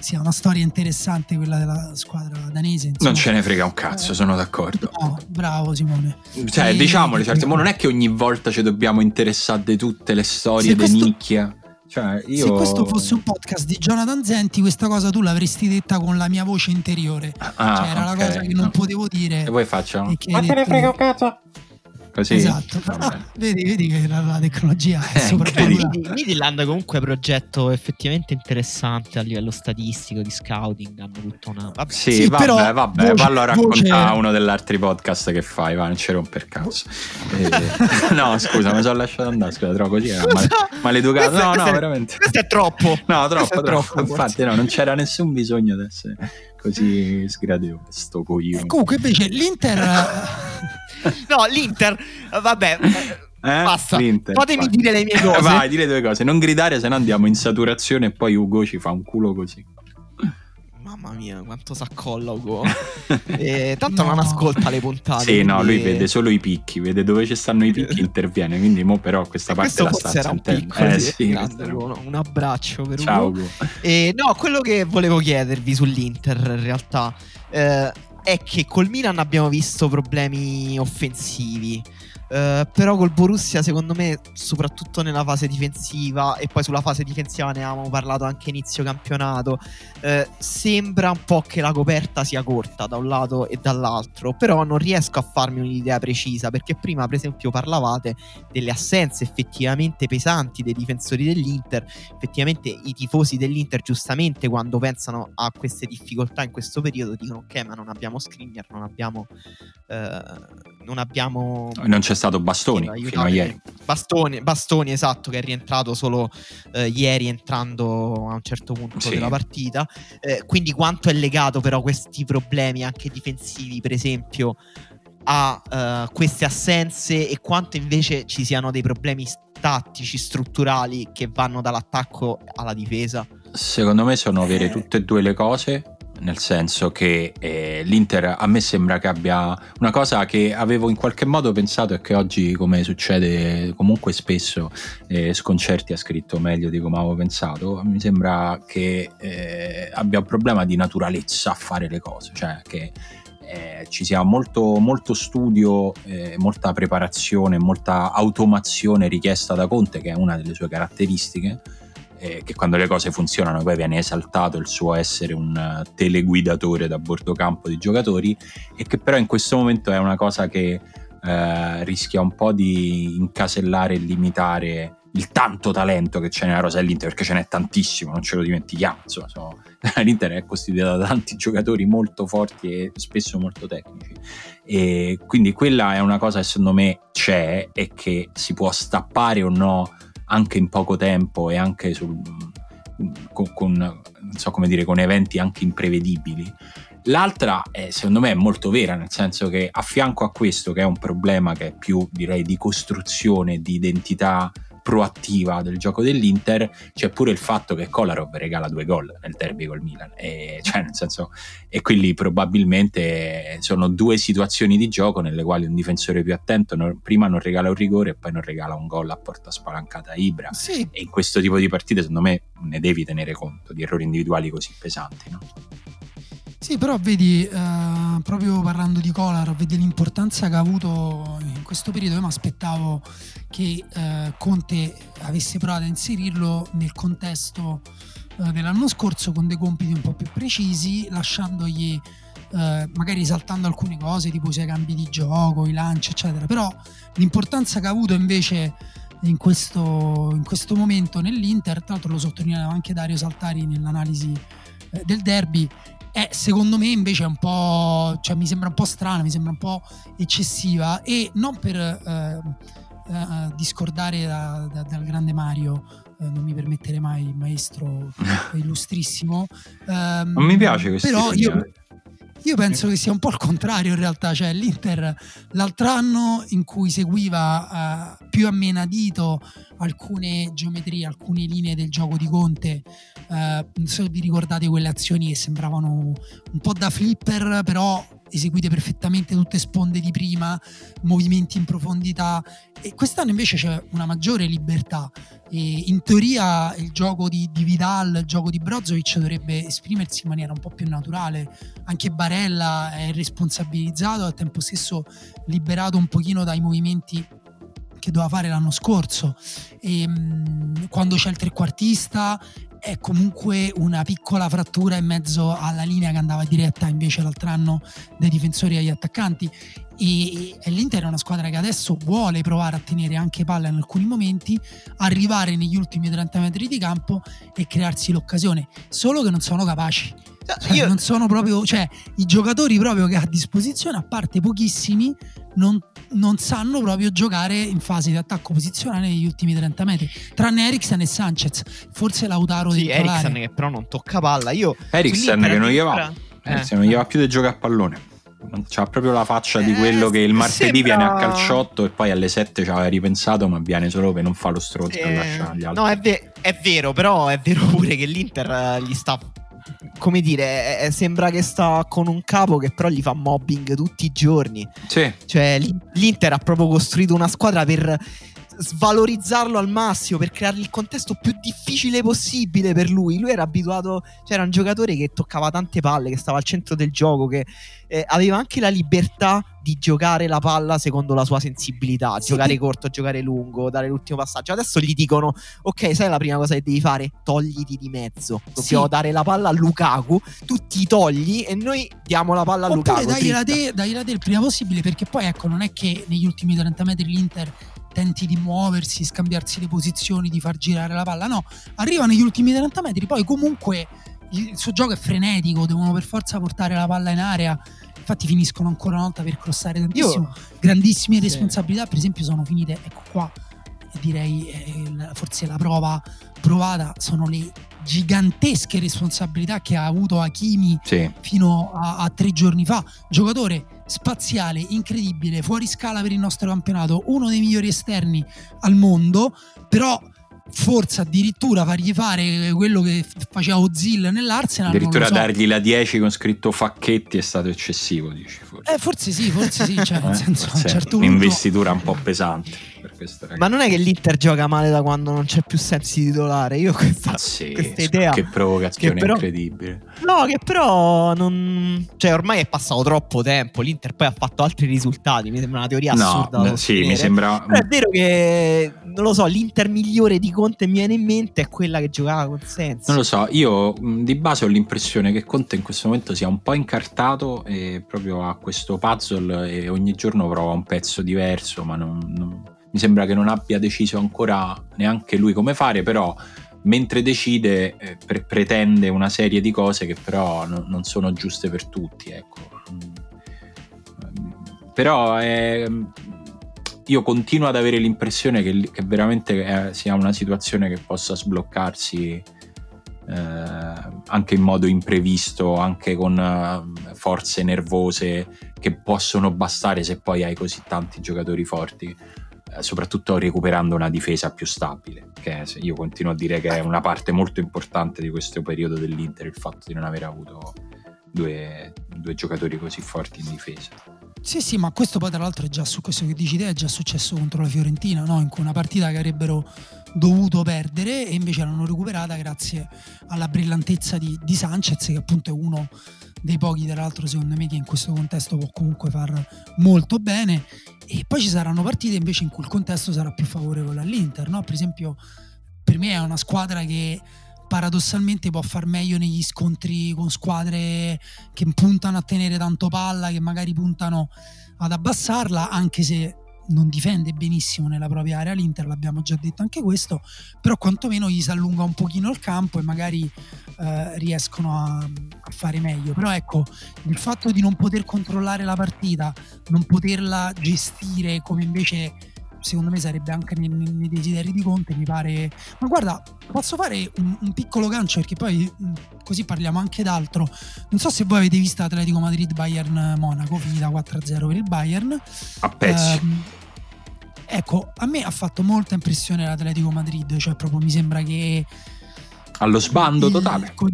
S2: sia una storia interessante quella della squadra danese.
S1: Insomma. Non ce ne frega un cazzo, sono d'accordo.
S2: No, bravo Simone.
S1: Cioè, e... diciamole, certe, non è che ogni volta ci dobbiamo interessare di tutte le storie di nicchia. Cioè, io...
S2: Se questo fosse un podcast di Jonathan Zenti, questa cosa tu l'avresti detta con la mia voce interiore. Ah, cioè, era okay. la cosa che non potevo dire.
S1: E poi facciamo.
S2: Ma te ne frega un cazzo.
S1: Così.
S2: Esatto, ah, vedi, vedi, che la, la tecnologia è sopravvalutata.
S3: Midland comunque è un progetto effettivamente interessante a livello statistico di scouting, hanno tutta una...
S1: Vabbè. Sì, sì vabbè, però, vabbè, voce, vallo a raccontare uno degli altri podcast che fai, va, non ci romper cazzo. eh, no, scusa, mi sono lasciato andare, scusa, troppo così era male, maleducato. No, no,
S3: è,
S1: veramente.
S3: Questo è troppo.
S1: No, troppo, troppo. troppo Infatti no, non c'era nessun bisogno di essere così sgradevole, sto coglione.
S2: Comunque invece l'Inter...
S3: no, l'Inter, vabbè. Eh? Basta, L'Inter, fatemi vai. dire le mie cose.
S1: Vai, dire due cose. Non gridare, se no andiamo in saturazione e poi Ugo ci fa un culo così.
S3: Mamma mia, quanto s'accolla Ugo. e, tanto no. non ascolta le puntate.
S1: Sì, quindi... no, lui vede solo i picchi, vede dove ci stanno i picchi, interviene. Quindi mo però questa e parte la sta era un picco,
S3: eh, sì, grande, un abbraccio per Ciao, Ugo. Ugo. E, no, quello che volevo chiedervi sull'Inter in realtà eh, è che col Milan abbiamo visto problemi offensivi. Uh, però col Borussia, secondo me, soprattutto nella fase difensiva, e poi sulla fase difensiva ne avevamo parlato anche inizio campionato. Uh, sembra un po' che la coperta sia corta da un lato e dall'altro. Però non riesco a farmi un'idea precisa. Perché prima, per esempio, parlavate delle assenze effettivamente pesanti dei difensori dell'Inter. Effettivamente, i tifosi dell'Inter, giustamente, quando pensano a queste difficoltà in questo periodo, dicono: Ok, ma non abbiamo Skriniar, non abbiamo. Uh, non abbiamo.
S1: Non c'è stato Bastoni fino a ieri.
S3: Bastoni, Bastoni, esatto, che è rientrato solo eh, ieri entrando a un certo punto sì. della partita. Eh, quindi quanto è legato però questi problemi anche difensivi, per esempio, a uh, queste assenze e quanto invece ci siano dei problemi tattici, strutturali che vanno dall'attacco alla difesa?
S1: Secondo me sono vere eh. tutte e due le cose nel senso che eh, l'Inter a me sembra che abbia una cosa che avevo in qualche modo pensato e che oggi come succede comunque spesso eh, Sconcerti ha scritto meglio di come avevo pensato mi sembra che eh, abbia un problema di naturalezza a fare le cose cioè che eh, ci sia molto, molto studio, eh, molta preparazione, molta automazione richiesta da Conte, che è una delle sue caratteristiche, eh, che quando le cose funzionano poi viene esaltato il suo essere un teleguidatore da bordo campo di giocatori, e che però in questo momento è una cosa che eh, rischia un po' di incasellare e limitare il tanto talento che c'è nella rosa dell'Inter, perché ce n'è tantissimo, non ce lo dimentichiamo. Insomma, sono, l'Inter è costituita da tanti giocatori molto forti e spesso molto tecnici. E quindi quella è una cosa che secondo me c'è e che si può stappare o no anche in poco tempo e anche sul, con, con, so dire, con eventi anche imprevedibili. L'altra, è, secondo me, è molto vera, nel senso che a fianco a questo, che è un problema che è più direi di costruzione, di identità proattiva del gioco dell'Inter, c'è pure il fatto che Kolarov regala due gol nel derby col Milan. E, cioè, nel senso, e quelli probabilmente sono due situazioni di gioco nelle quali un difensore più attento non, prima non regala un rigore e poi non regala un gol a porta spalancata a Ibra.
S2: Sì.
S1: E in questo tipo di partite, secondo me, ne devi tenere conto di errori individuali così pesanti. No?
S2: Sì, però vedi, eh, proprio parlando di Kolar, vedi l'importanza che ha avuto in questo periodo. Io mi aspettavo che eh, Conte avesse provato a inserirlo nel contesto eh, dell'anno scorso con dei compiti un po' più precisi, lasciandogli eh, magari esaltando alcune cose, tipo i cambi di gioco, i lanci, eccetera. Però l'importanza che ha avuto invece in questo, in questo momento nell'Inter, tra l'altro lo sottolineava anche Dario Saltari nell'analisi eh, del derby è secondo me invece è un po', cioè mi sembra un po' strana, mi sembra un po' eccessiva e non per eh, eh, discordare da, da, dal grande Mario, eh, non mi permetterei mai, maestro illustrissimo.
S1: Ehm, non mi piace questo.
S2: Però io, io penso che sia un po' il contrario in realtà, cioè l'Inter l'altro anno in cui seguiva uh, più ammenadito alcune geometrie, alcune linee del gioco di Conte, uh, non so se vi ricordate quelle azioni che sembravano un po' da flipper, però eseguite perfettamente tutte sponde di prima, movimenti in profondità. E quest'anno invece c'è una maggiore libertà. E in teoria il gioco di, di Vidal, il gioco di Brozovic dovrebbe esprimersi in maniera un po' più naturale, anche Barella è responsabilizzato al tempo stesso liberato un pochino dai movimenti che doveva fare l'anno scorso. E, mh, quando c'è il trequartista è comunque una piccola frattura in mezzo alla linea che andava diretta invece l'altro anno dai difensori agli attaccanti e, e l'Inter è una squadra che adesso vuole provare a tenere anche palla in alcuni momenti, arrivare negli ultimi 30 metri di campo e crearsi l'occasione, solo che non sono capaci. Cioè, Io... non sono proprio, cioè, i giocatori proprio che ha a disposizione, a parte pochissimi, non, non, sanno proprio giocare in fase di attacco posizionale negli ultimi 30 metri. Tranne Eriksen e Sanchez, forse Lautaro
S3: Sì, Eriksen che però non tocca palla. Io
S1: Eriksen che non gli va, eh. non gli va più di giocare a pallone. C'ha proprio la faccia di quello che il martedì sembra... viene a calciotto e poi alle 7 ci aveva ripensato, ma viene solo per non fare lo stronzo eh... lasciare gli altri.
S3: No, è, ve- è, vero, però è vero pure che l'Inter eh, gli sta. Come dire, sembra che sta con un capo che però gli fa mobbing tutti i giorni.
S1: Sì.
S3: Cioè, l'Inter ha proprio costruito una squadra per svalorizzarlo al massimo per creargli il contesto più difficile possibile per lui. Lui era abituato, cioè era un giocatore che toccava tante palle, che stava al centro del gioco, che eh, aveva anche la libertà di giocare la palla secondo la sua sensibilità, sì, giocare corto, giocare lungo, dare l'ultimo passaggio. Adesso gli dicono: Ok, sai la prima cosa che devi fare? Togliti di mezzo. Dobbiamo sì. dare la palla a Lukaku. Tu ti togli e noi diamo la palla a
S2: Oppure
S3: Lukaku.
S2: Dai la, te, dai la te il prima possibile, perché poi ecco, non è che negli ultimi 30 metri l'Inter tenti di muoversi, scambiarsi le posizioni, di far girare la palla. No, arriva negli ultimi 30 metri, poi comunque il suo gioco è frenetico, devono per forza portare la palla in area. Infatti finiscono ancora una volta per crossare tantissimo. Io... Grandissime responsabilità, per esempio, sono finite, ecco qua, direi eh, forse la prova provata sono le gigantesche responsabilità che ha avuto Hakimi
S1: Sì.
S2: fino a, a tre giorni fa. Giocatore spaziale, incredibile, fuori scala per il nostro campionato, uno dei migliori esterni al mondo, però forse addirittura fargli fare quello che faceva Ozil nell'Arsenal.
S1: Addirittura
S2: so.
S1: dargli la 10 con scritto Facchetti è stato eccessivo, dici forse.
S2: Eh, forse sì, forse sì, cioè, nel
S1: Eh,
S2: senso, a un certo punto...
S1: un'investitura un po' pesante questo ragazzo.
S3: Ma non è che l'Inter gioca male da quando non c'è più sensi titolare. Io questa,
S1: Ah, sì,
S3: questa idea.
S1: che provocazione
S3: che però-
S1: incredibile.
S3: No, che però non. Cioè, ormai è passato troppo tempo. L'Inter poi ha fatto altri risultati. Mi sembra una teoria
S1: No,
S3: assurda. da
S1: no, sì, mi sembra
S3: Però è vero che non lo so, l'Inter migliore di Conte mi viene in mente è quella che giocava con Sensi.
S1: Non lo so, io di base ho l'impressione che Conte in questo momento sia un po' incartato e proprio ha questo puzzle e ogni giorno prova un pezzo diverso, ma non- non- mi sembra che non abbia deciso ancora neanche lui come fare, però mentre decide eh, pre- pretende una serie di cose che però no- non sono giuste per tutti, ecco. Mm. Però è- io continuo ad avere l'impressione che, che veramente eh, sia una situazione che possa sbloccarsi eh, anche in modo imprevisto, anche con eh, forze nervose che possono bastare se poi hai così tanti giocatori forti, eh, soprattutto recuperando una difesa più stabile, che io continuo a dire che è una parte molto importante di questo periodo dell'Inter, il fatto di non aver avuto due, due giocatori così forti in difesa.
S2: Sì, sì, ma questo poi tra l'altro è già su questo che dici te, è già successo contro la Fiorentina, no? in cui una partita che avrebbero dovuto perdere e invece l'hanno recuperata grazie alla brillantezza di, di Sanchez, che appunto è uno dei pochi, tra l'altro, secondo me, che in questo contesto può comunque far molto bene. E poi ci saranno partite invece in cui il contesto sarà più favorevole all'Inter, no? Per esempio, per me è una squadra che paradossalmente può far meglio negli scontri con squadre che puntano a tenere tanto palla, che magari puntano ad abbassarla, anche se non difende benissimo nella propria area l'Inter, l'abbiamo già detto anche questo, però quantomeno gli si allunga un pochino il campo e magari eh, riescono a, a fare meglio. Però ecco, il fatto di non poter controllare la partita, non poterla gestire come invece secondo me sarebbe anche nei, nei desideri di Conte, mi pare... Ma guarda, posso fare un, un piccolo gancio perché poi mh, così parliamo anche d'altro. Non so se voi avete visto Atletico Madrid-Bayern Monaco, finita 4-0 per il Bayern.
S1: A pezzi.
S2: Ehm, ecco, a me ha fatto molta impressione l'Atletico Madrid, cioè proprio mi sembra che...
S1: Allo sbando
S2: il-
S1: totale.
S2: come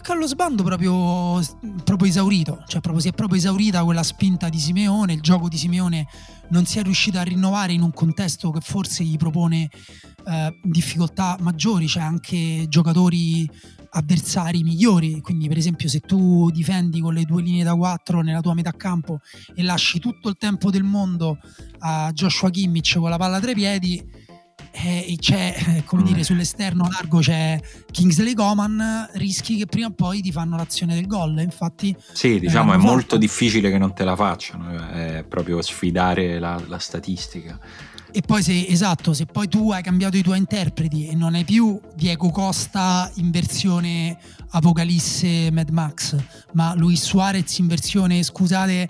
S2: che allo sbando proprio, proprio esaurito, cioè proprio si è proprio esaurita quella spinta di Simeone, il gioco di Simeone non si è riuscito a rinnovare in un contesto che forse gli propone eh, difficoltà maggiori, cioè anche giocatori avversari migliori, quindi per esempio se tu difendi con le due linee da 4 nella tua metà campo e lasci tutto il tempo del mondo a Joshua Kimmich con la palla tra i piedi e c'è eh, come
S1: Mm.
S2: dire sull'esterno largo c'è Kingsley Coman rischi che prima o poi ti fanno l'azione del gol infatti
S1: Sì, diciamo
S2: Eh,
S1: è
S2: no.
S1: molto difficile che non te la facciano, eh, è proprio sfidare la, la statistica.
S2: e poi se esatto se poi tu hai cambiato i tuoi interpreti e non hai più Diego Costa in versione Apocalisse Mad Max ma Luis Suarez in versione scusate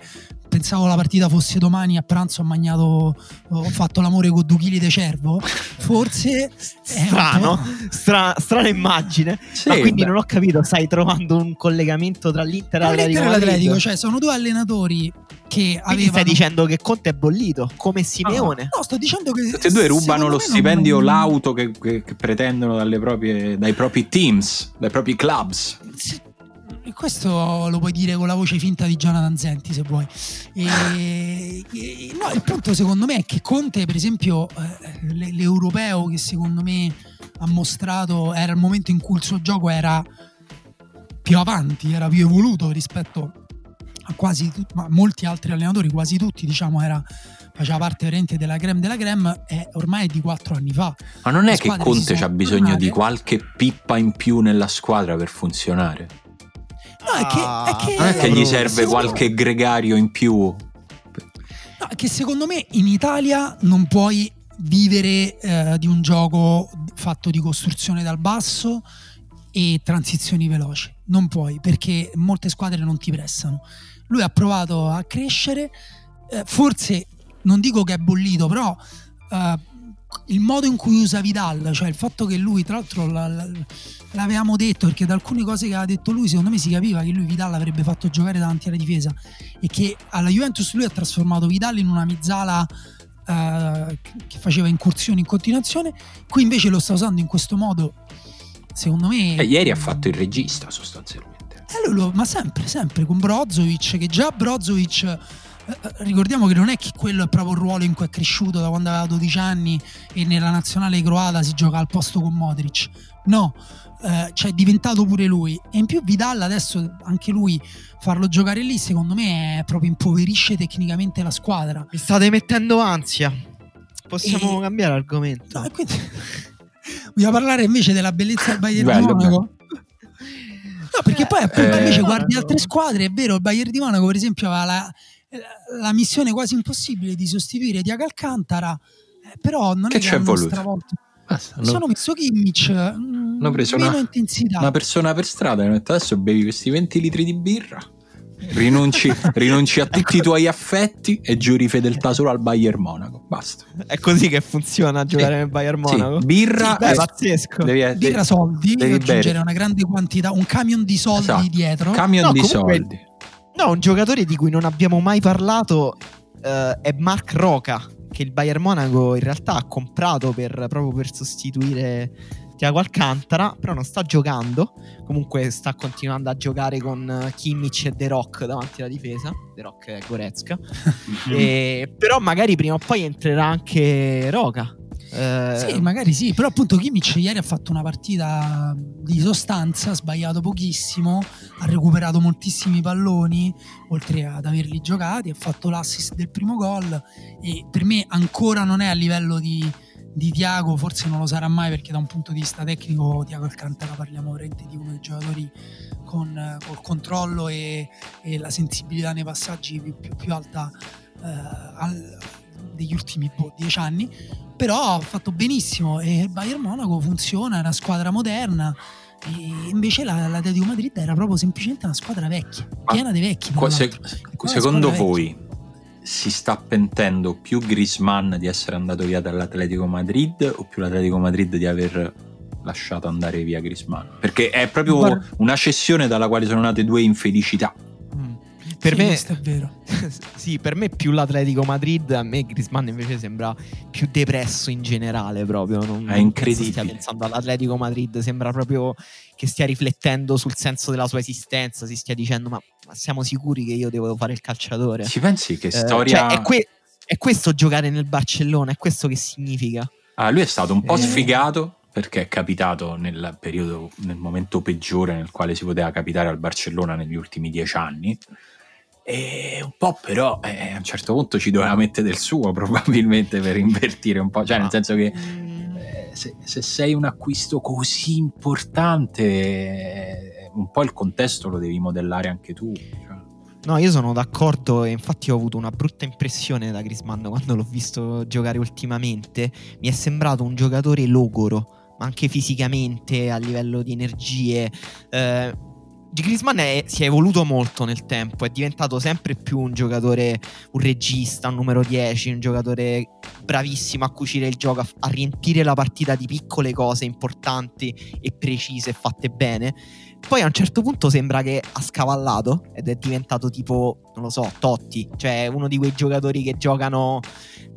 S2: pensavo la partita fosse domani a pranzo ho mangiato ho fatto l'amore con due chili di cervo forse
S3: Strano, stra- strana immagine.
S1: Sì,
S3: Ma quindi
S1: beh.
S3: non ho capito, stai trovando un collegamento tra l'Inter e
S2: l'Inter
S3: l'Atletico
S2: e cioè sono due allenatori che
S3: Quindi
S2: avevano
S3: stai dicendo che Conte è bollito, come Simeone?
S2: No, sto dicendo che
S1: Tutti e due rubano lo stipendio
S2: non-
S1: l'auto che, che- che pretendono dalle proprie- dai propri teams, dai propri clubs.
S2: Sì, Questo lo puoi dire con la voce finta di Jonathan Zenti se vuoi. E- e- no, il punto secondo me è che Conte, per esempio, eh, l'europeo che secondo me ha mostrato era il momento in cui il suo gioco era più avanti, era più evoluto rispetto a quasi tutti, ma molti altri allenatori, quasi tutti, diciamo, era, faceva parte veramente della creme della creme, è ormai di quattro anni fa.
S1: Ma non è che Conte ha bisogno di
S2: formate.
S1: qualche pippa in più nella squadra per funzionare?
S2: No, è che, è che-
S1: Non è che gli serve qualche gregario in più?
S2: No, che secondo me in Italia non puoi vivere eh, di un gioco fatto di costruzione dal basso e transizioni veloci. Non puoi, perché molte squadre non ti pressano. Lui ha provato a crescere, eh, forse non dico che è bollito, però eh, il modo in cui usa Vidal, cioè il fatto che lui, tra l'altro, la, la, l'avevamo detto perché da alcune cose che aveva detto lui, secondo me si capiva che lui Vidal avrebbe fatto giocare davanti alla difesa e che alla Juventus lui ha trasformato Vidal in una mezzala uh, che faceva incursioni in continuazione. Qui invece lo sta usando in questo modo, secondo me.
S1: E eh, ieri ha fatto il regista sostanzialmente.
S2: Eh, lo, ma sempre, sempre con Brozovic, che già Brozovic eh, ricordiamo che non è che quello è proprio il ruolo in cui è cresciuto da quando aveva 12 anni e nella nazionale croata si gioca al posto con Modric. No, eh, cioè è diventato pure lui. E in più Vidal adesso anche lui farlo giocare lì, secondo me, è proprio impoverisce tecnicamente la squadra.
S3: Mi state mettendo ansia. Possiamo e... cambiare argomento.
S2: No, quindi... Vogliamo parlare invece della bellezza del Bayern Bello, di Monaco? No, perché poi eh, invece guardi altre squadre, è vero, il Bayern di Monaco per esempio aveva la, la missione quasi impossibile di sostituire Diago Alcantara, eh, però non
S1: che
S2: è
S1: che c'è
S2: hanno
S1: voluto?
S2: stravolto. Ah, Sono messo Kimmich, mm,
S1: hanno preso
S2: meno
S1: una,
S2: intensità.
S1: una persona per strada e hanno detto adesso bevi questi 20 litri di birra, rinunci, rinunci a tutti i tuoi affetti e giuri fedeltà solo al Bayern Monaco. Basta.
S3: È così che funziona giocare sì. nel Bayern Monaco?
S1: Sì. Birra,
S3: sì, beh, pazzesco.
S2: Devi, devi, birra soldi, devi aggiungere bere. una grande quantità, un camion di soldi esatto. dietro.
S1: Camion no, di comunque, soldi
S3: No, un giocatore di cui non abbiamo mai parlato uh, è Mark Roca, che il Bayern Monaco in realtà ha comprato per, proprio per sostituire Tiago Alcantara, però non sta giocando. Comunque sta continuando a giocare con Kimmich e The Rock davanti alla difesa. The Rock è Goretzka. e, però magari prima o poi entrerà anche Roca.
S2: Eh, sì, magari sì, però appunto Kimmich ieri ha fatto una partita di sostanza, ha sbagliato pochissimo, ha recuperato moltissimi palloni, oltre ad averli giocati, ha fatto l'assist del primo gol e per me ancora non è a livello di, di Tiago, forse non lo sarà mai perché da un punto di vista tecnico Tiago Alcantara parliamo veramente di uno dei giocatori con col controllo e, e la sensibilità nei passaggi più, più, più alta eh, al, degli ultimi boh, dieci anni però ha fatto benissimo e il Bayern Monaco funziona, è una squadra moderna. E invece l'Atletico Madrid era proprio semplicemente una squadra vecchia, piena di vecchi.
S1: Se, secondo voi si sta pentendo più Grisman di essere andato via dall'Atletico Madrid o più l'Atletico Madrid di aver lasciato andare via Grisman? Perché è proprio Guarda. una cessione dalla quale sono nate due infelicità
S3: per
S2: sì,
S3: me
S2: è vero.
S3: sì, per me più l'Atletico Madrid, a me Griezmann invece sembra più depresso in generale proprio, non,
S1: è incredibile.
S3: Stia pensando all'Atletico Madrid, sembra proprio che stia riflettendo sul senso della sua esistenza, si stia dicendo "Ma, ma siamo sicuri che io devo fare il calciatore?".
S1: Ci pensi che storia
S3: eh, cioè, è, que- è, questo giocare nel Barcellona, è questo che significa.
S1: Ah, lui è stato un po' eh. sfigato perché è capitato nel periodo, nel momento peggiore nel quale si poteva capitare al Barcellona negli ultimi dieci anni e un po' però eh, a un certo punto ci doveva mettere del suo probabilmente per invertire un po', cioè nel senso che eh, se, se, sei un acquisto così importante eh, un po' il contesto lo devi modellare anche tu. Cioè.
S3: No, io sono d'accordo e infatti ho avuto una brutta impressione da Grisman quando l'ho visto giocare ultimamente. Mi è sembrato un giocatore logoro, ma anche fisicamente, a livello di energie. Eh, Griezmann è, si è evoluto molto nel tempo, è diventato sempre più un giocatore, un regista, un numero 10, un giocatore bravissimo a cucire il gioco, a, a riempire la partita di piccole cose importanti e precise fatte bene. Poi a un certo punto sembra che ha scavallato ed è diventato tipo, non lo so, Totti, cioè uno di quei giocatori che giocano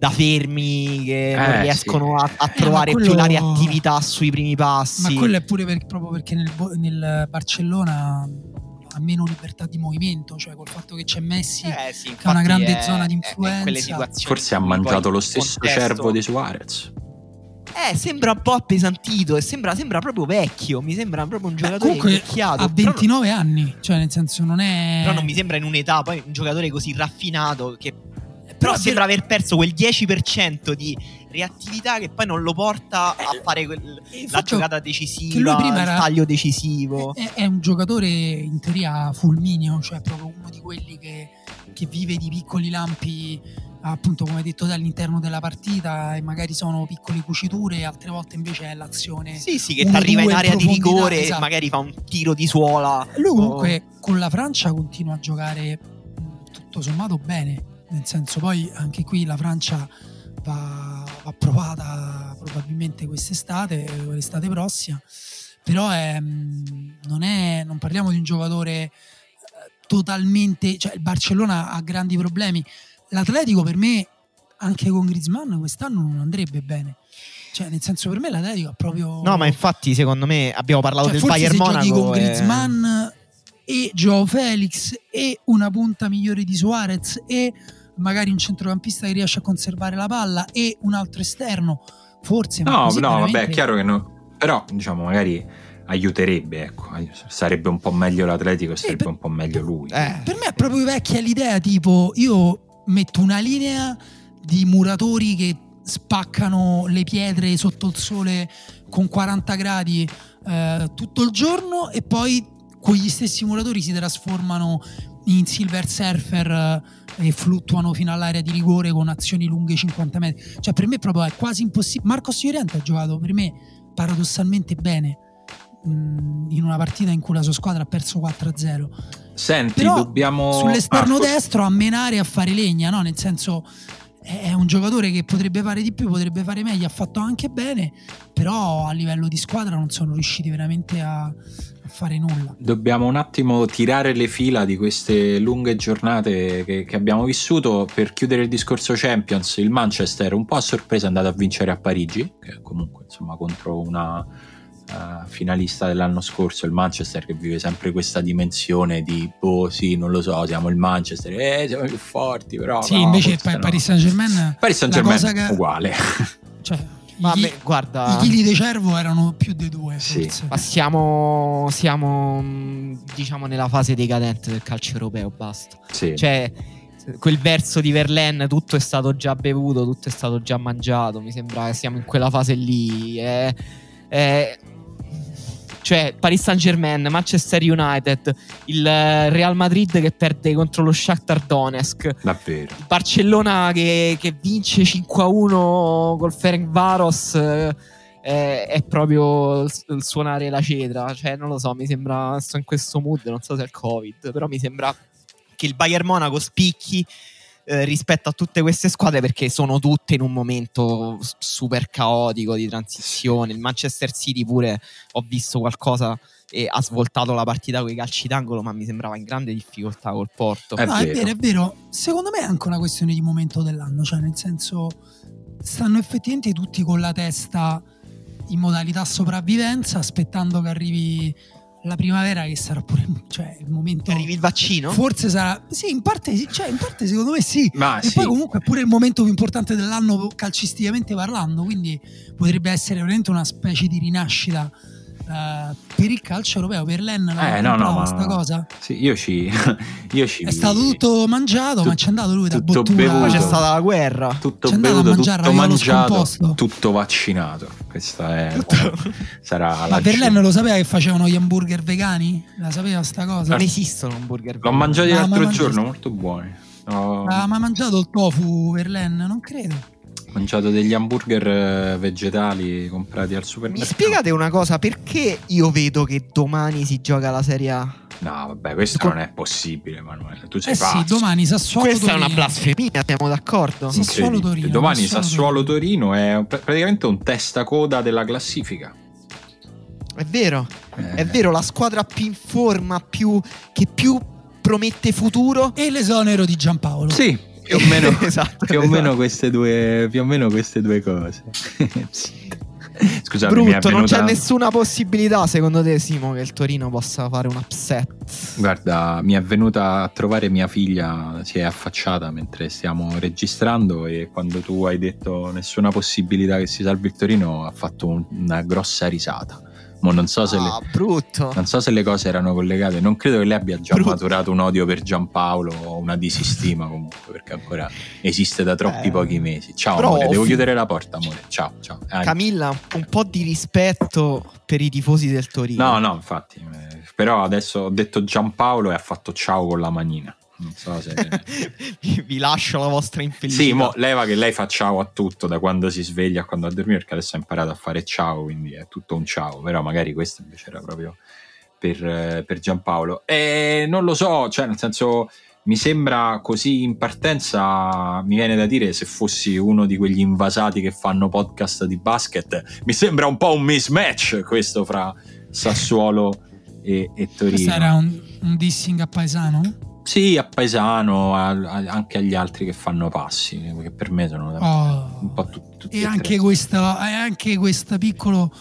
S3: da fermi, che eh, non riescono sì. a, a, trovare eh, quello... più la reattività sui primi passi.
S2: Ma quello è pure per, proprio perché nel, nel Barcellona ha meno libertà di movimento, cioè col fatto che c'è Messi
S3: eh, sì,
S2: che ha una grande è, zona di influenza.
S1: Forse ha mangiato lo stesso contesto... cervo di Suarez.
S3: Eh, sembra un po' appesantito e sembra, sembra proprio vecchio. Mi sembra proprio un giocatore Beh, invecchiato.
S2: Ha 29 però, anni, cioè nel senso non è.
S3: Però non mi sembra in un'età, poi un giocatore così raffinato che però sembra aver perso quel 10% di reattività che poi non lo porta a eh, fare quel, la giocata decisiva, il taglio decisivo.
S2: È, è, un giocatore in teoria fulmineo, cioè proprio uno di quelli che, che vive di piccoli lampi appunto come detto all'interno della partita e magari sono piccole cuciture altre volte invece è l'azione
S3: sì sì che ti arriva in area di rigore esatto. magari fa un tiro di suola
S2: lui comunque oh. con la Francia continua a giocare tutto sommato bene nel senso poi anche qui la Francia va, va provata probabilmente quest'estate o l'estate prossima, però è, non, è, non parliamo di un giocatore eh, totalmente, cioè il Barcellona ha grandi problemi, l'Atletico per me anche con Griezmann quest'anno non andrebbe bene. Cioè, nel senso, per me l'Atletico ha proprio.
S3: No, ma infatti, secondo me abbiamo parlato cioè, del Bayern Monaco.
S2: con Griezmann e Joao Felix e una punta migliore di Suarez e magari un centrocampista che riesce a conservare la palla e un altro esterno, forse.
S1: No, no,
S2: veramente...
S1: vabbè, è chiaro che no. Però, diciamo, magari aiuterebbe, ecco. Sarebbe un po' meglio l'Atletico e sarebbe per... un po' meglio lui.
S2: Eh. Per me è proprio vecchia l'idea, tipo, io metto una linea di muratori che spaccano le pietre sotto il sole con 40 gradi eh, tutto il giorno e poi quegli stessi muratori si trasformano in silver surfer eh, e fluttuano fino all'area di rigore con azioni lunghe 50 metri. Cioè per me proprio è quasi impossibile. Marcos Llorente ha giocato per me paradossalmente bene mm, in una partita in cui la sua squadra ha perso 4-0.
S1: Senti,
S2: Però
S1: dobbiamo
S2: sull'esterno ah, destro a menare a fare legna, no? Nel senso è un giocatore che potrebbe fare di più, potrebbe fare meglio, ha fatto anche bene, però a livello di squadra non sono riusciti veramente a, a, fare nulla.
S1: Dobbiamo un attimo tirare le fila di queste lunghe giornate che, che abbiamo vissuto per chiudere il discorso Champions. Il Manchester un po' a sorpresa è andato a vincere a Parigi, che comunque insomma contro una uh, finalista dell'anno scorso, il Manchester, che vive sempre questa dimensione di, boh, sì, non lo so, siamo il Manchester, eh, siamo più forti, però.
S2: Sì,
S1: no,
S2: invece pa- no. Paris Saint Germain.
S1: Paris Saint Germain che... uguale.
S2: Cioè, ma me, guarda, i chili di cervo erano più di due. Sì.
S3: Ma siamo, siamo, mm, diciamo, nella fase decadente del calcio europeo. Basta.
S1: Sì.
S3: Cioè, quel verso di Verlaine, tutto è stato già bevuto, tutto è stato già mangiato. Mi sembra che siamo in quella fase lì. È, è, cioè, Paris Saint Germain, Manchester United, il eh, Real Madrid che perde contro lo Shakhtar Donetsk.
S1: Davvero.
S3: Barcellona che, che vince 5-1 col Ferenc Varos. Eh, è proprio il suonare la cetra. Cioè, non lo so, mi sembra. Sto in questo mood, non so se è il Covid, però mi sembra che il Bayern Monaco spicchi eh, rispetto a tutte queste squadre perché sono tutte in un momento super caotico di transizione. Il Manchester City pure ho visto qualcosa e ha svoltato la partita con i calci d'angolo, ma mi sembrava in grande difficoltà col Porto.
S2: È, no, vero. è vero, è vero. Secondo me è anche una questione di momento dell'anno, cioè nel senso stanno effettivamente tutti con la testa in modalità sopravvivenza, aspettando che arrivi la primavera che sarà pure cioè, il momento
S3: arrivi il vaccino
S2: forse sarà sì in parte, cioè, in parte secondo me sì
S1: Ma
S2: e
S1: sì.
S2: poi comunque è pure il momento più importante dell'anno calcisticamente parlando quindi potrebbe essere veramente una specie di rinascita Uh, per il calcio europeo per l'En
S1: eh, no, no,
S2: questa cosa.
S1: sì, io ci, io ci
S2: è stato tutto mangiato
S1: Tut,
S2: ma c'è andato lui da
S1: tutto
S2: bottura
S1: bevuto,
S3: poi c'è stata la guerra.
S1: Tutto
S2: c'è
S1: bevuto tutto mangiato tutto vaccinato. Questa è sarà
S2: ma
S1: la
S2: per l'En lo sapeva che facevano gli hamburger vegani? la sapeva sta cosa?
S3: non esistono hamburger
S1: l'ho mangiato l'altro giorno molto buoni.
S2: No. ah, ma ha mangiato il tofu per l'En? non credo
S1: mangiato degli hamburger eh, vegetali comprati al supermercato.
S3: Mi spiegate una cosa, perché io vedo che domani si gioca la Serie A?
S1: No, vabbè, questo Co- non è possibile, Emanuele. Tu sei
S2: eh
S1: pazzo.
S2: sì, domani Sassuolo
S3: Questa
S2: Torino.
S3: è una blasfemia, siamo d'accordo?
S2: Sassuolo Torino.
S1: Domani Sassuolo Torino è praticamente un testa coda della classifica.
S3: È vero, eh. è vero, la squadra più in forma, più, che più promette futuro.
S2: E l'esonero di Giampaolo.
S1: Sì, più o meno, esatto, più o esatto. meno queste due più o meno queste due cose. Scusate,
S3: Brutto,
S1: venuta...
S3: non c'è nessuna possibilità secondo te Simo che il Torino possa fare un upset?
S1: Guarda, mi è venuta a trovare mia figlia, si è affacciata mentre stiamo registrando e quando tu hai detto nessuna possibilità che si salvi il Torino ha fatto un, una grossa risata Mo non so, se
S3: ah,
S1: le, non so se le cose erano collegate. Non credo che lei abbia già brutto. maturato un odio per Giampaolo o una disistima comunque, perché ancora esiste da troppi eh, pochi mesi. Ciao però, amore, devo fi- chiudere la porta, amore. Ciao, ciao.
S3: Dai. Camilla, un po' di rispetto per i tifosi del Torino.
S1: No, no, infatti. Eh, però adesso ho detto Giampaolo e ha fatto ciao con la manina. Non so se.
S3: Vi lascio la vostra infelicità.
S1: Sì, mo, leva che lei fa ciao a tutto da quando si sveglia a quando va a dormire, perché adesso ha imparato a fare ciao, quindi è tutto un ciao. Però magari questo invece era proprio per, per Giampaolo. E non lo so, cioè, nel senso. mi sembra così in partenza, mi viene da dire se fossi uno di quegli invasati che fanno podcast di basket, mi sembra un po' un mismatch questo fra Sassuolo e, e Torino.
S2: Questo era un, un dissing a paesano?
S1: Sì, a Paesano, a, a, anche agli altri che fanno passi, che per me sono
S2: Oh.
S1: un po' tutti. tutti
S2: E anche
S1: tre.
S2: questa, e anche questo piccolo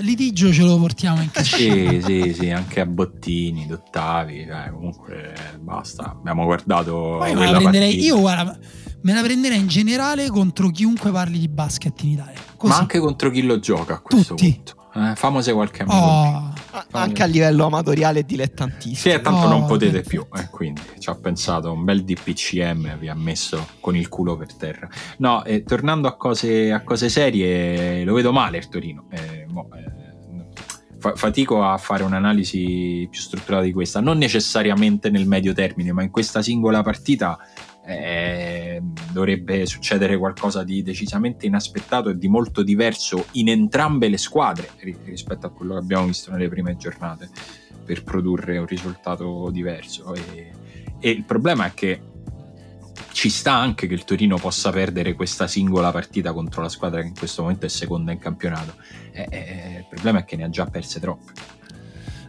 S2: litigio ce lo portiamo in casa.
S1: Sì, sì, sì, anche a Bottini, Dottavi, cioè, comunque basta. Abbiamo guardato
S2: Poi me la prenderei, io guarda, me la prenderei in generale contro chiunque parli di basket in Italia. Così.
S1: Ma anche contro chi lo gioca a questo
S2: Tutti.
S1: punto. Eh, famose qualche amico.
S2: Oh,
S3: Anche a livello amatoriale e dilettantistico.
S1: Sì, e tanto
S2: Oh,
S1: non potete più, eh, quindi ci ha pensato un bel DPCM, vi ha messo con il culo per terra. No, eh, tornando a cose, a cose serie, lo vedo male il Torino. Eh, mo, eh, fa- fatico a fare un'analisi più strutturata di questa, non necessariamente nel medio termine, ma in questa singola partita eh, dovrebbe succedere qualcosa di decisamente inaspettato e di molto diverso in entrambe le squadre ri- rispetto a quello che abbiamo visto nelle prime giornate per produrre un risultato diverso. E, e il problema è che ci sta anche che il Torino possa perdere questa singola partita contro la squadra che in questo momento è seconda in campionato. Eh, eh, il problema è che ne ha già perse troppe.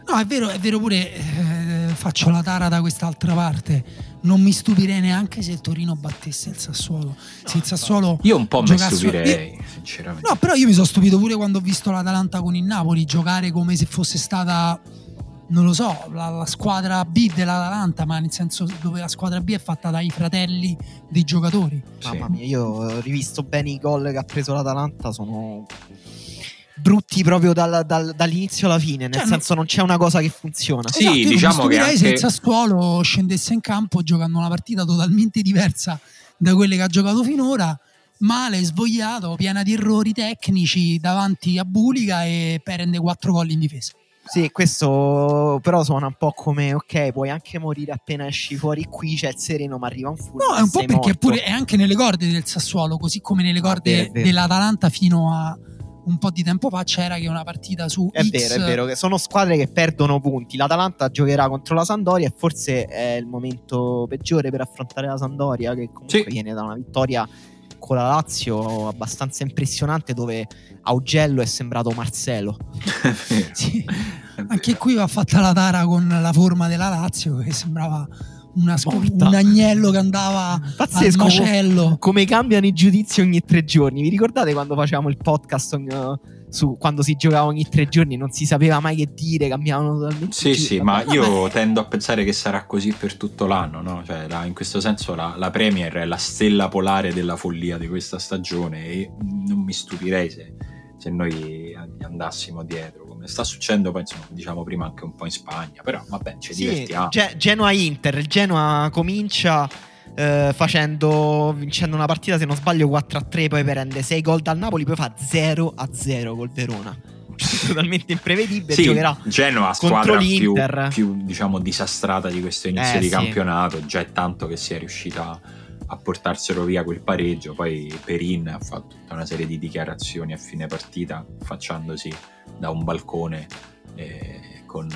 S2: No, è vero, è vero pure, eh, faccio la tara da quest'altra parte. Non mi stupirei neanche se il Torino battesse il Sassuolo. Se il Sassuolo
S1: Io un po' mi stupirei, sinceramente.
S2: No, però io mi sono stupito pure quando ho visto l'Atalanta con il Napoli giocare come se fosse stata, non lo so, la, la squadra B dell'Atalanta, ma nel senso dove la squadra B è fatta dai fratelli dei giocatori.
S1: Sì.
S3: Mamma mia, io ho rivisto bene i gol che ha preso l'Atalanta, sono brutti proprio dal- dal- dall'inizio alla fine, nel
S2: Cioè,
S3: senso non c'è una cosa che funziona.
S1: Sì,
S2: Esatto,
S1: diciamo che
S2: stupirei se
S1: anche-
S2: il Sassuolo scendesse in campo giocando una partita totalmente diversa da quelle che ha giocato finora. Male, svogliato, piena di errori tecnici davanti a Bulica e prende quattro gol in difesa.
S3: Sì, questo però suona un po' come ok, puoi anche morire appena esci fuori qui, c'è il sereno, ma arriva un fulmine.
S2: No, è un po' perché
S3: morto.
S2: pure è anche nelle corde del Sassuolo, così come nelle
S3: Ah,
S2: corde
S3: vero, è vero.
S2: dell'Atalanta fino a un po' di tempo fa c'era che una partita su
S3: È
S2: X
S3: vero, è vero, che sono squadre che perdono punti. L'Atalanta giocherà contro la Sandoria e forse è il momento peggiore per affrontare la Sandoria, che comunque
S1: Sì.
S3: viene da una vittoria con la Lazio abbastanza impressionante dove Augello è sembrato Marcelo.
S2: Sì.
S1: È
S2: Anche qui va fatta la tara con la forma della Lazio che sembrava una un agnello che andava al
S3: Pazzesco.
S2: macello.
S3: Come cambiano i giudizi ogni tre giorni. Vi ricordate quando facevamo il podcast eh, su quando si giocava ogni tre giorni? Non si sapeva mai che dire, cambiavano totalmente.
S1: Sì, sì, ma io tendo a pensare che sarà così per tutto l'anno, no? Cioè, la- in questo senso la, la Premier è la stella polare della follia di questa stagione e non mi stupirei se, se noi andassimo dietro, come sta succedendo, poi, insomma, diciamo prima anche un po' in Spagna, però vabbè, ci
S3: Sì,
S1: divertiamo.
S3: Ge- Genoa-Inter. Il Genoa comincia eh, facendo, vincendo una partita, se non sbaglio, 4-3, poi prende 6 gol dal Napoli, poi fa 0-0 col Verona. Totalmente imprevedibile.
S1: Sì,
S3: Giocherà
S1: Genoa squadra più, più, diciamo disastrata di questo inizio
S3: Eh,
S1: di
S3: sì.
S1: campionato già è tanto che si è riuscita a portarselo via quel pareggio poi Perin ha fatto tutta una serie di dichiarazioni a fine partita facciandosi da un balcone eh, con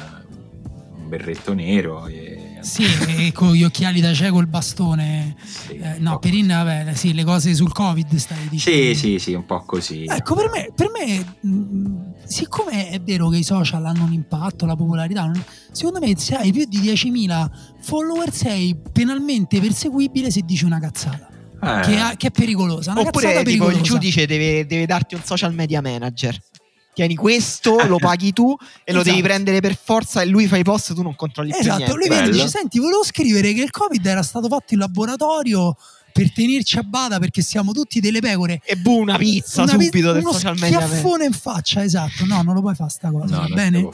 S1: un berretto nero e
S2: Sì, e con gli occhiali da cieco il bastone.
S1: sì,
S2: Eh, no, Perin, vabbè, sì, le cose sul Covid stai dicendo.
S1: sì sì sì un po' così
S2: Ecco, per me, per me mh, siccome è vero che i social hanno un impatto, la popolarità, secondo me se hai più di 10.000 follower sei penalmente perseguibile se dici una cazzata,
S1: Eh,
S2: che, ha- che è pericolosa. Una
S3: Oppure tipo
S2: pericolosa.
S3: il giudice deve, deve darti un social media manager. Tieni questo, lo paghi tu e lo devi
S2: Esatto.
S3: prendere per forza e lui fa i post, tu non controlli più
S2: Esatto,
S3: niente.
S2: lui viene e dice, senti, volevo scrivere che il Covid era stato fatto in laboratorio per tenerci a bada perché siamo tutti delle pecore.
S3: E bu, una pizza
S2: Una pi-
S3: subito del
S2: uno
S3: social media manager.
S2: schiaffone in faccia, esatto. No, non lo puoi fare sta cosa,
S1: no,
S2: va bene?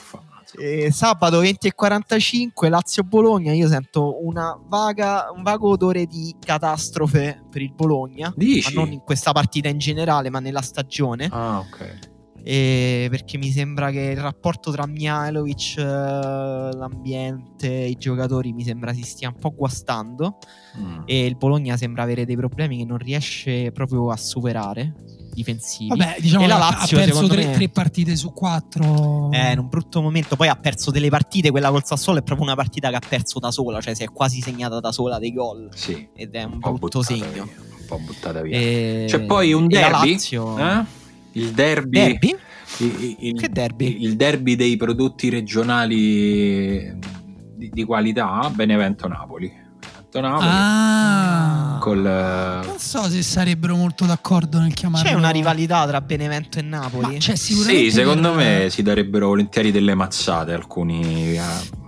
S3: Eh, sabato 20 e 45 Lazio-Bologna io sento una vaga, un vago odore di catastrofe per il Bologna
S1: Dici?
S3: ma non in questa partita in generale ma nella stagione
S1: ah ok
S3: Eh, perché mi sembra che il rapporto tra Mihailovic eh, l'ambiente i giocatori mi sembra si stia un po' guastando
S1: Mm.
S3: e il Bologna sembra avere dei problemi che non riesce proprio a superare difensivi.
S2: Vabbè, diciamo
S3: E la Lazio,
S2: ha perso tre,
S3: me-
S2: tre partite su quattro.
S3: Eh, in un brutto momento. Poi ha perso delle partite. Quella col Sassuolo è proprio una partita che ha perso da sola. Cioè, si è quasi segnata da sola dei gol.
S1: Sì,
S3: Ed è un,
S1: un po'
S3: brutto segno.
S1: via, un po' buttata via.
S3: E...
S1: C'è poi un
S3: e la
S1: derby,
S3: Lazio-
S1: eh? Il derby,
S3: Derby?
S1: il, il-
S3: Che derby?
S1: il derby dei prodotti regionali di, di qualità, Benevento-Napoli. Benevento-Napoli
S2: Ah.
S1: col,
S2: Non so se sarebbero molto d'accordo nel chiamarlo.
S3: C'è una rivalità tra Benevento e Napoli.
S2: Ma c'è sicuramente
S1: Sì, secondo
S2: per-
S1: me si darebbero volentieri delle mazzate alcuni. eh.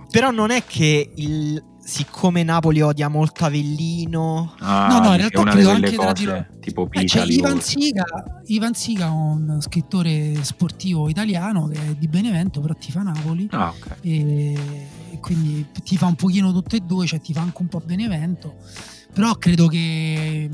S3: Però non è che il... siccome Napoli odia molto Avellino.
S1: Ah,
S2: No, no, in realtà credo anche tra
S1: cose
S2: di loro.
S1: tipo
S2: Eh,
S1: Pita,
S2: c'è Ivan. Siga, Ivan Siga, un scrittore sportivo italiano che è di Benevento, però ti fa Napoli.
S1: Ah, ok.
S2: E e quindi ti fa un pochino tutte e due, cioè ti fa anche un po' Benevento. Però credo che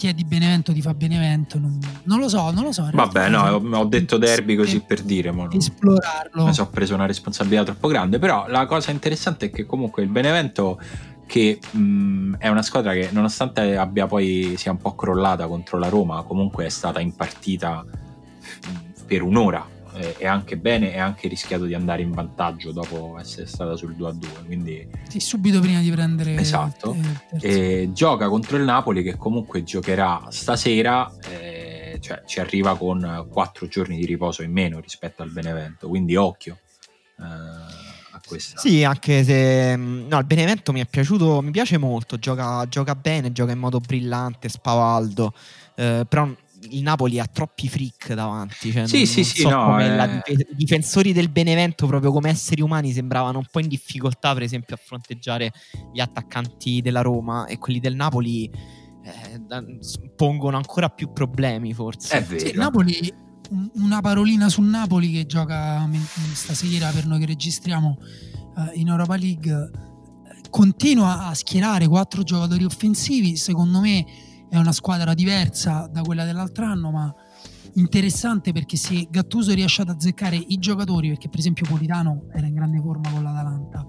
S2: chi è di Benevento ti fa Benevento. Non, non lo so, non lo so.
S1: Vabbè, no, ho, ho detto derby così
S2: Sì,
S1: per dire, ma non-
S2: Esplorarlo.
S1: mi sono preso una responsabilità troppo grande. Però la cosa interessante è che comunque il Benevento, che mh, è una squadra che nonostante abbia poi sia un po' crollata contro la Roma, comunque è stata in partita mh, per un'ora. Eh, E anche bene, e anche rischiato di andare in vantaggio dopo essere stata sul 2-2. Quindi
S2: Sì, subito prima di prendere
S1: Esatto. e gioca contro il Napoli che comunque giocherà stasera, eh, cioè ci arriva con quattro giorni di riposo in meno rispetto al Benevento, quindi occhio eh, a questa.
S3: Sì, anche se no, il Benevento mi è piaciuto, mi piace molto, gioca, gioca bene, gioca in modo brillante, spavaldo, eh, però il Napoli ha troppi freak davanti. Cioè
S1: Sì,
S3: non,
S1: sì,
S3: non
S1: sì,
S3: so
S1: no,
S3: come
S1: eh.
S3: la dife- i difensori del Benevento, proprio come esseri umani, sembravano un po' in difficoltà, per esempio, a fronteggiare gli attaccanti della Roma e quelli del Napoli eh, pongono ancora più problemi, forse.
S1: È vero.
S2: Sì, Napoli, un- una parolina sul Napoli che gioca stasera per noi che registriamo eh, in Europa League. eh, Continua a schierare quattro giocatori offensivi. Secondo me è una squadra diversa da quella dell'altro anno, ma interessante perché se Gattuso riesce ad azzeccare i giocatori, perché per esempio Politano era in grande forma con l'Atalanta,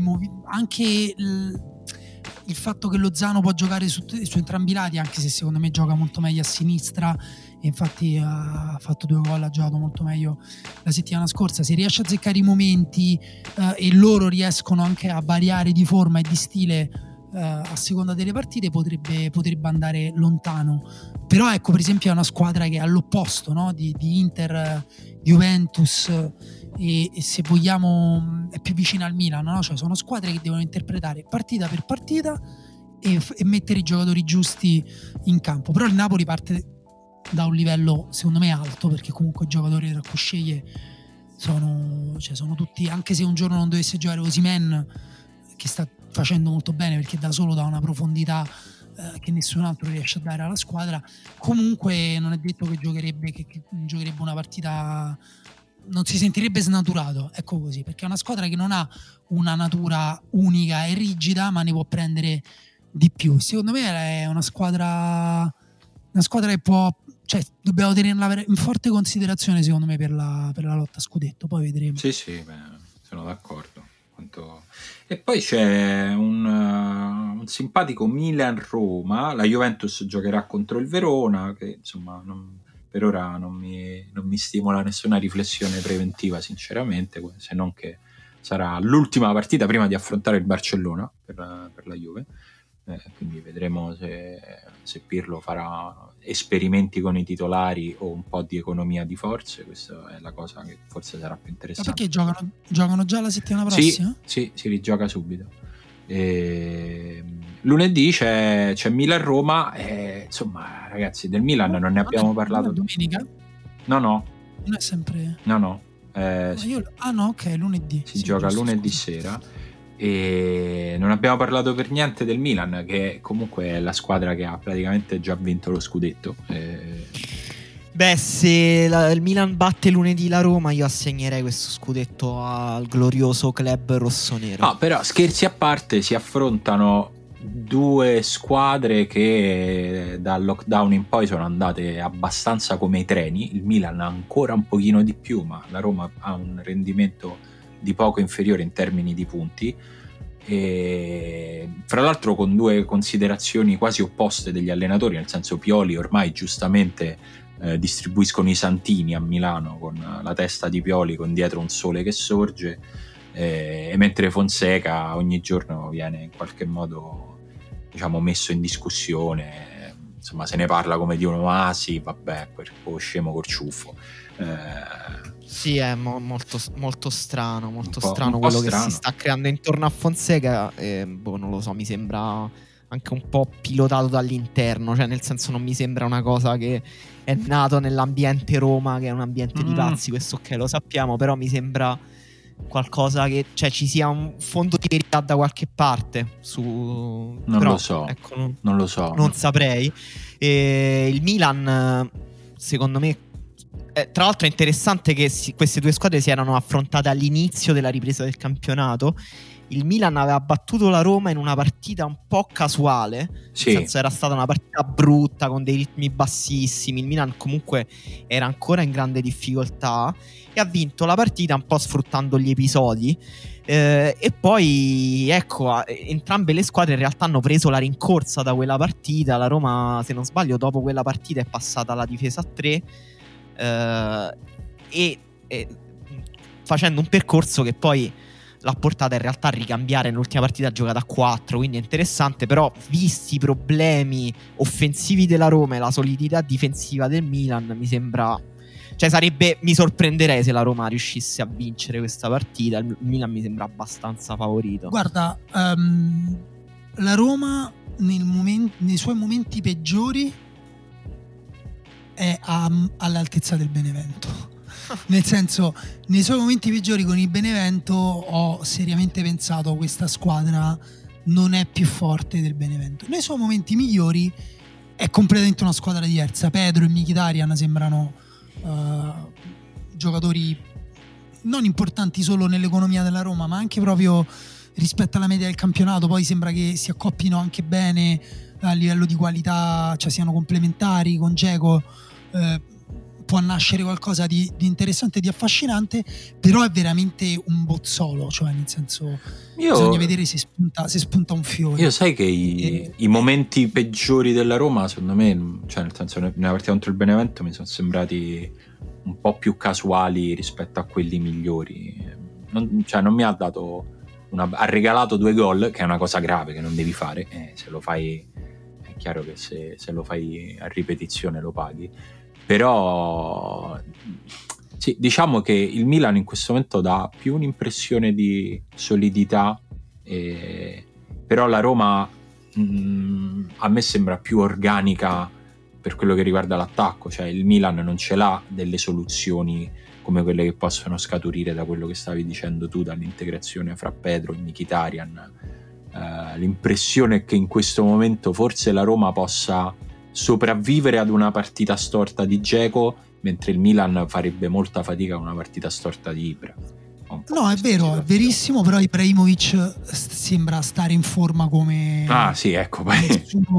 S2: movi- anche il, il fatto che Lozano può giocare su, su entrambi i lati, anche se secondo me gioca molto meglio a sinistra, e infatti ha fatto due gol, ha giocato molto meglio la settimana scorsa. Se riesce a azzeccare i momenti eh, e loro riescono anche a variare di forma e di stile eh, a seconda delle partite, potrebbe, potrebbe andare lontano. Però ecco, per esempio, è una squadra che è all'opposto no? di, di Inter, Juventus e, e se vogliamo è più vicina al Milan, no? cioè sono squadre che devono interpretare partita per partita e, e mettere i giocatori giusti in campo. Però il Napoli parte da un livello secondo me alto perché comunque i giocatori tra cui sceglie sono, cioè, sono tutti, anche se un giorno non dovesse giocare Osimen che sta facendo molto bene perché da solo dà una profondità eh, che nessun altro riesce a dare alla squadra. Comunque non è detto che giocherebbe, che, che giocherebbe una partita, non si sentirebbe snaturato, ecco così, perché è una squadra che non ha una natura unica e rigida, ma ne può prendere di più. Secondo me è una squadra, una squadra che può, cioè dobbiamo tenerla in forte considerazione secondo me per la, per la lotta a scudetto, poi vedremo.
S1: Sì, sì, beh, sono d'accordo. Quanto- E poi c'è un, uh, un simpatico Milan-Roma, la Juventus giocherà contro il Verona, che insomma non- per ora non mi, non mi stimola nessuna riflessione preventiva, sinceramente, se non che sarà l'ultima partita prima di affrontare il Barcellona per per la Juve. Eh, quindi vedremo se, se Pirlo farà esperimenti con i titolari o un po' di economia di forze. Questa è la cosa che forse sarà più
S2: Ma
S1: interessante.
S2: perché giocano, giocano già la settimana
S1: Sì,
S2: prossima?
S1: sì, si rigioca subito. E, lunedì c'è, c'è Milan-Roma. E, insomma, ragazzi, del Milan non ne abbiamo
S2: Non è-
S1: parlato.
S2: domenica?
S1: No, no,
S2: Non è sempre.
S1: no, no. Eh,
S2: Ma io- ah no, ok, lunedì.
S1: si
S2: Sì,
S1: gioca
S2: giusto,
S1: lunedì
S2: scusa.
S1: sera. E non abbiamo parlato per niente del Milan, che comunque è la squadra che ha praticamente già vinto lo scudetto. Eh,
S3: Beh, se la- il Milan batte lunedì la Roma, io assegnerei questo scudetto al glorioso club rossonero.
S1: No, però scherzi a parte, si affrontano due squadre che dal lockdown in poi sono andate abbastanza come i treni. Il Milan ha ancora un pochino di più, ma la Roma ha un rendimento di poco inferiore in termini di punti. E, fra l'altro con due considerazioni quasi opposte degli allenatori, nel senso Pioli ormai giustamente eh, distribuiscono i santini a Milano con la testa di Pioli con dietro un sole che sorge eh, mentre Fonseca ogni giorno viene in qualche modo diciamo messo in discussione insomma se ne parla come di uno ah sì vabbè quel scemo col ciuffo
S3: eh, sì è mo- molto, molto, strano molto strano quello strano. che si sta creando intorno a Fonseca e, boh non lo so mi sembra anche un po' pilotato dall'interno cioè nel senso non mi sembra una cosa che è nato nell'ambiente Roma che è un ambiente mm. di pazzi questo ok lo sappiamo però mi sembra qualcosa che cioè, ci sia un fondo di verità da qualche parte su
S1: non Però, lo so ecco, non, non, lo so
S3: non saprei e il Milan secondo me eh, tra l'altro è interessante che si, queste due squadre si erano affrontate all'inizio della ripresa del campionato il Milan aveva battuto la Roma in una partita un po' casuale, sì. nel senso era stata una partita brutta con dei ritmi bassissimi, il Milan comunque era ancora in grande difficoltà e ha vinto la partita un po' sfruttando gli episodi. Eh, e poi ecco, entrambe le squadre in realtà hanno preso la rincorsa da quella partita. La Roma, se non sbaglio, dopo quella partita è passata alla difesa a 3 eh, e, e facendo un percorso che poi l'ha portata in realtà a ricambiare nell'ultima partita giocata a 4, quindi è interessante, però visti i problemi offensivi della Roma e la solidità difensiva del Milan, mi sembra cioè sarebbe, mi sorprenderei se la Roma riuscisse a vincere questa partita. Il Milan mi sembra abbastanza favorito.
S2: Guarda, um, la Roma nel moment- nei suoi momenti peggiori è a, all'altezza del Benevento. nel senso, nei suoi momenti peggiori con il Benevento ho seriamente pensato questa squadra non è più forte del Benevento. Nei suoi momenti migliori è completamente una squadra diversa. Pedro e Mkhitaryan sembrano uh, giocatori non importanti solo nell'economia della Roma, ma anche proprio rispetto alla media del campionato. Poi sembra che si accoppino anche bene a livello di qualità, cioè siano complementari con Geco. Eh, può nascere qualcosa di, di, interessante di affascinante, però è veramente un bozzolo, cioè nel senso io, bisogna vedere se spunta, se spunta, un fiore.
S1: Io sai che i, e, i, momenti peggiori della Roma, secondo me, cioè nel senso nella partita contro il Benevento mi sono sembrati un po' più casuali rispetto a quelli migliori. Non, cioè non mi ha dato una, ha regalato due gol, che è una cosa grave che non devi fare, eh, se lo fai è chiaro che se, se lo fai a ripetizione lo paghi però sì, diciamo che il Milan in questo momento dà più un'impressione di solidità, eh, però la Roma mh, mm, a me sembra più organica per quello che riguarda l'attacco, cioè il Milan non ce l'ha delle soluzioni come quelle che possono scaturire da quello che stavi dicendo tu, dall'integrazione fra Pedro e Mkhitaryan. Uh, l'impressione è che in questo momento forse la Roma possa sopravvivere ad una partita storta di Geco, mentre il Milan farebbe molta fatica a una partita storta di Ibra.
S2: No, è vero, è verissimo, però Ibrahimovic sembra stare in forma come
S1: Ah, sì, ecco, poi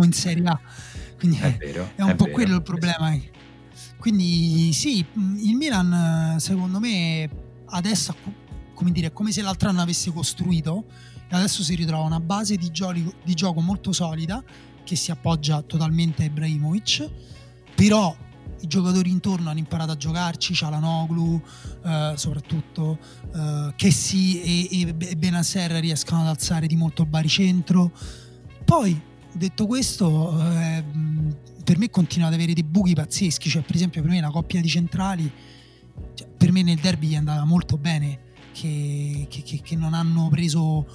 S2: in Serie A. Quindi è, vero, è un è po' vero, quello il problema. Quindi sì, il Milan secondo me adesso come dire, è come se l'altro anno avesse costruito e adesso si ritrova una base di, gioco, di gioco molto solida che si appoggia totalmente a Ibrahimovic, però i giocatori intorno hanno imparato a giocarci, Cialanoglu eh, soprattutto, eh, Chessi e, e Benasser riescono ad alzare di molto il baricentro. Poi, detto questo, eh, per me continua ad avere dei buchi pazzeschi, cioè per esempio per me la coppia di centrali, cioè, per me nel derby è andata molto bene, che, che, che non hanno preso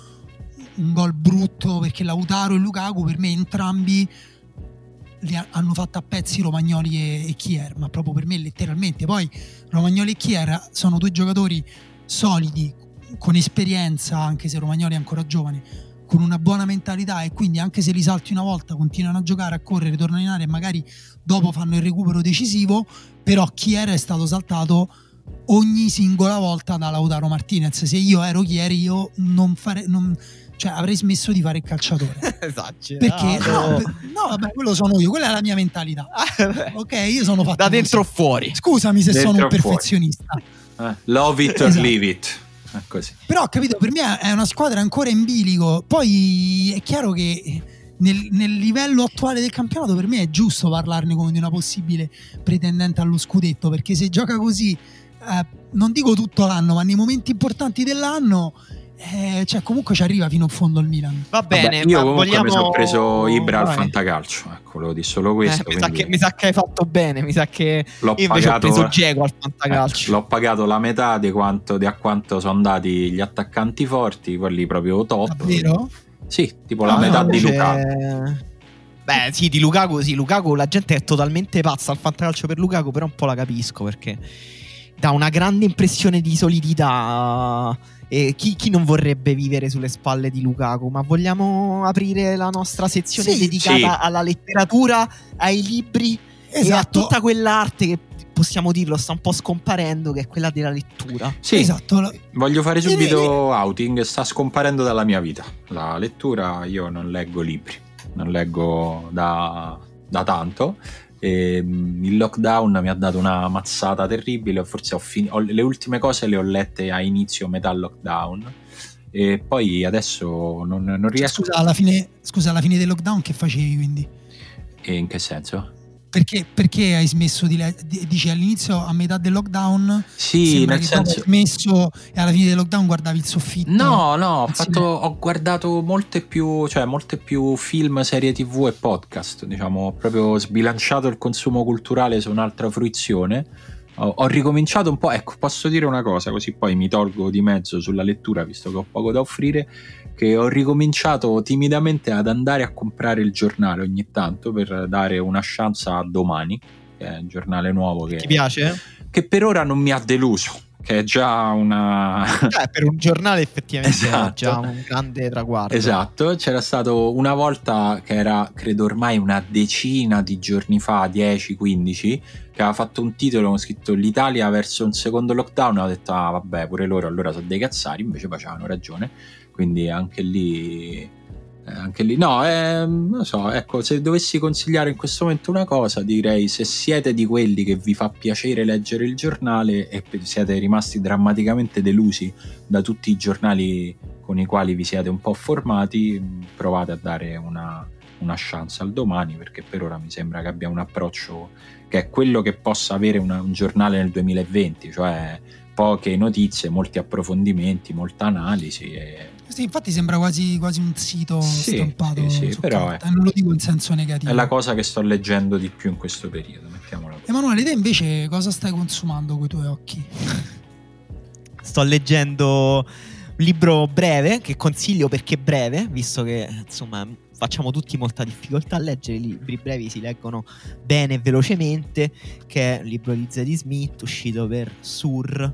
S2: un gol brutto perché Lautaro e Lukaku per me entrambi li hanno fatto a pezzi Romagnoli e, e Kier, ma proprio per me letteralmente. Poi Romagnoli e Kier sono due giocatori solidi, con esperienza, anche se Romagnoli è ancora giovane, con una buona mentalità e quindi anche se li salti una volta continuano a giocare, a correre, tornano in area e magari dopo fanno il recupero decisivo, però Kier è stato saltato ogni singola volta da Lautaro Martinez. Se io ero Kier io non farei... Non, cioè avrei smesso di fare il calciatore.
S3: esatto.
S2: Perché no, no, vabbè, quello sono io, quella è la mia mentalità. Ah, ok, io sono fatto
S3: da dentro così. fuori.
S2: Scusami se dentro sono un perfezionista.
S1: Eh, love it or leave it. è così.
S2: Però ho capito, per me è una squadra ancora in bilico. Poi è chiaro che nel, nel, livello attuale del campionato per me è giusto parlarne come di una possibile pretendente allo scudetto, perché se gioca così, eh, non dico tutto l'anno, ma nei momenti importanti dell'anno... Eh, cioè comunque ci arriva fino in fondo il Milan
S3: va bene
S1: Vabbè, io comunque
S3: vogliamo...
S1: mi sono preso Ibra al fantacalcio ecco lo di solo questo
S3: eh, mi, sa che, mi, sa che, hai fatto bene mi sa che
S1: l'ho
S3: io
S1: invece
S3: pagato, ho preso Diego al fantacalcio
S1: eh, l'ho pagato la metà di quanto di a quanto sono andati gli attaccanti forti quelli proprio top
S2: davvero?
S1: Sì, tipo la ah, metà di Lukaku.
S3: Beh, sì, di Lukaku, sì, Lukaku la gente è totalmente pazza al fantacalcio per Lukaku, però un po' la capisco perché dà una grande impressione di solidità. E chi, chi, non vorrebbe vivere sulle spalle di Lukaku? Ma vogliamo aprire la nostra sezione sì, dedicata sì. alla letteratura, ai libri esatto. e a esatto. tutta quell'arte che possiamo dirlo, sta un po' scomparendo, che è quella della lettura.
S1: Sì, esatto. Voglio fare subito outing, sta scomparendo dalla mia vita. La lettura, io non leggo libri, non leggo da, da tanto. E, ehm, il lockdown mi ha dato una mazzata terribile, forse ho fin- ho, le ultime cose le ho lette a inizio metà lockdown e poi adesso non, non riesco...
S2: Scusa alla, fine, scusa, alla fine del lockdown che facevi quindi?
S1: E in che senso?
S2: Perché, perché, hai smesso di leggere? Dici all'inizio, a metà del lockdown?
S1: Sì, nel senso.
S2: Hai smesso e alla fine del lockdown guardavi il soffitto?
S1: No, no, ho, fatto, ho guardato molte più, cioè, molte più film, serie tv e podcast. Diciamo, ho proprio sbilanciato il consumo culturale su un'altra fruizione. Ho, ho ricominciato un po'. Ecco, posso dire una cosa, così poi mi tolgo di mezzo sulla lettura, visto che ho poco da offrire che ho ricominciato timidamente ad andare a comprare il giornale ogni tanto per dare una chance a domani, che è un giornale nuovo che,
S3: Ti piace?
S1: che per ora non mi ha deluso che è già una...
S3: Cioè, per un giornale effettivamente esatto. è già un grande traguardo.
S1: Esatto, c'era stato una volta che era, credo ormai una decina di giorni fa, 10-15, che aveva fatto un titolo con scritto l'Italia verso un secondo lockdown, e ho detto, ah vabbè, pure loro allora sono dei cazzari, invece facevano ragione quindi anche lì eh, anche lì no eh, non so ecco se dovessi consigliare in questo momento una cosa direi se siete di quelli che vi fa piacere leggere il giornale e siete rimasti drammaticamente delusi da tutti i giornali con i quali vi siete un po' formati provate a dare una, una chance al domani perché per ora mi sembra che abbia un approccio che è quello che possa avere una, un giornale nel 2020 cioè poche notizie, molti approfondimenti, molta analisi. E...
S2: Sì, infatti sembra quasi, quasi un sito sì, stampato.
S1: Sì, sì però
S2: è, non lo dico in senso negativo.
S1: È la cosa che sto leggendo di più in questo periodo. Mettiamola
S2: Emanuele, te invece cosa stai consumando con i tuoi occhi?
S3: Sto leggendo un libro breve che consiglio perché breve, visto che insomma facciamo tutti molta difficoltà a leggere, i libri brevi si leggono bene e velocemente, che è un libro di Zadie Smith uscito per Sur,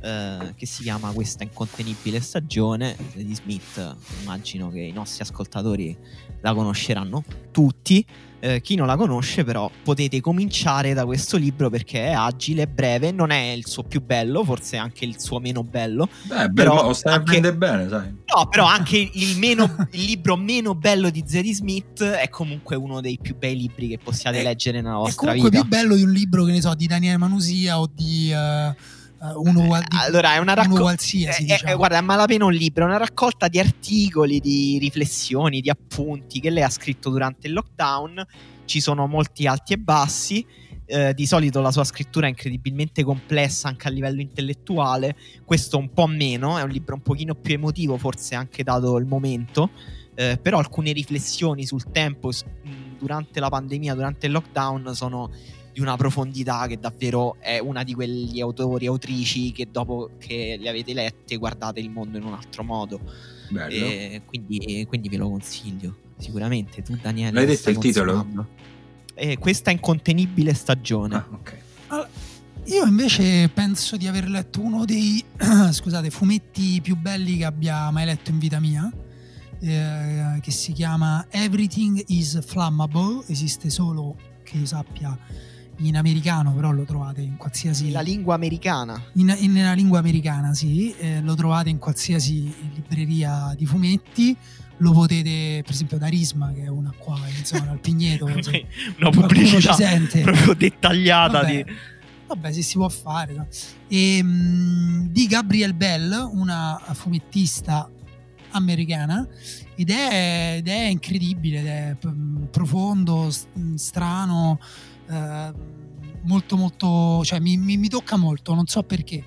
S3: eh, che si chiama Questa incontenibile stagione. Zadie Smith, immagino che i nostri ascoltatori la conosceranno tutti. Eh, chi non la conosce, però, potete cominciare da questo libro perché è agile, breve, non è il suo più bello, forse anche il suo meno bello.
S1: Beh, però bello, stai anche... bene, sai.
S3: No, però anche il, meno, il libro meno bello di Zadie Smith è comunque uno dei più bei libri che possiate è, leggere nella vostra vita. È
S2: comunque più bello di un libro, che ne so, di Daniele Manusia o di... Uh uno, di,
S3: allora, è una raccolta.
S2: qualsiasi.
S3: È, diciamo. è, guarda, è malapena un libro, è una raccolta di articoli, di riflessioni, di appunti che lei ha scritto durante il lockdown. Ci sono molti alti e bassi. Eh, di solito la sua scrittura è incredibilmente complessa anche a livello intellettuale. Questo un po' meno, è un libro un pochino più emotivo, forse anche dato il momento. Eh, però alcune riflessioni sul tempo durante la pandemia, durante il lockdown, sono di una profondità che davvero è una di quegli autori e autrici che dopo che le avete lette guardate il mondo in un altro modo. E quindi, quindi, ve lo consiglio sicuramente. Tu, Daniele,
S1: l'hai detto il titolo?
S3: Eh, questa incontenibile stagione.
S1: Ah, ok.
S2: Allora, io invece penso di aver letto uno dei scusate, fumetti più belli che abbia mai letto in vita mia. Eh, che si chiama Everything is Flammable. Esiste solo che io sappia in americano, però lo trovate in qualsiasi.
S3: La lingua americana.
S2: In, in, nella lingua americana, sì, eh, lo trovate in qualsiasi libreria di fumetti. Lo potete, per esempio, da Risma, che è una qua in zona al Pigneto.
S3: una pubblicità proprio dettagliata. Vabbè,
S2: di... vabbè, se si può fare. no? E, mh, di Gabrielle Bell, una fumettista americana, ed è, ed è incredibile, ed è p- profondo, strano, eh, molto molto, cioè mi, mi- mi tocca molto, non so perché,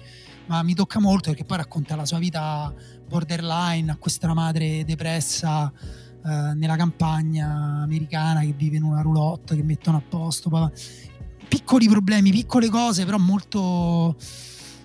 S2: ma mi tocca molto perché poi racconta la sua vita borderline a questa madre depressa eh, nella campagna americana che vive in una roulotte che mettono a posto. Piccoli problemi, piccole cose, però molto,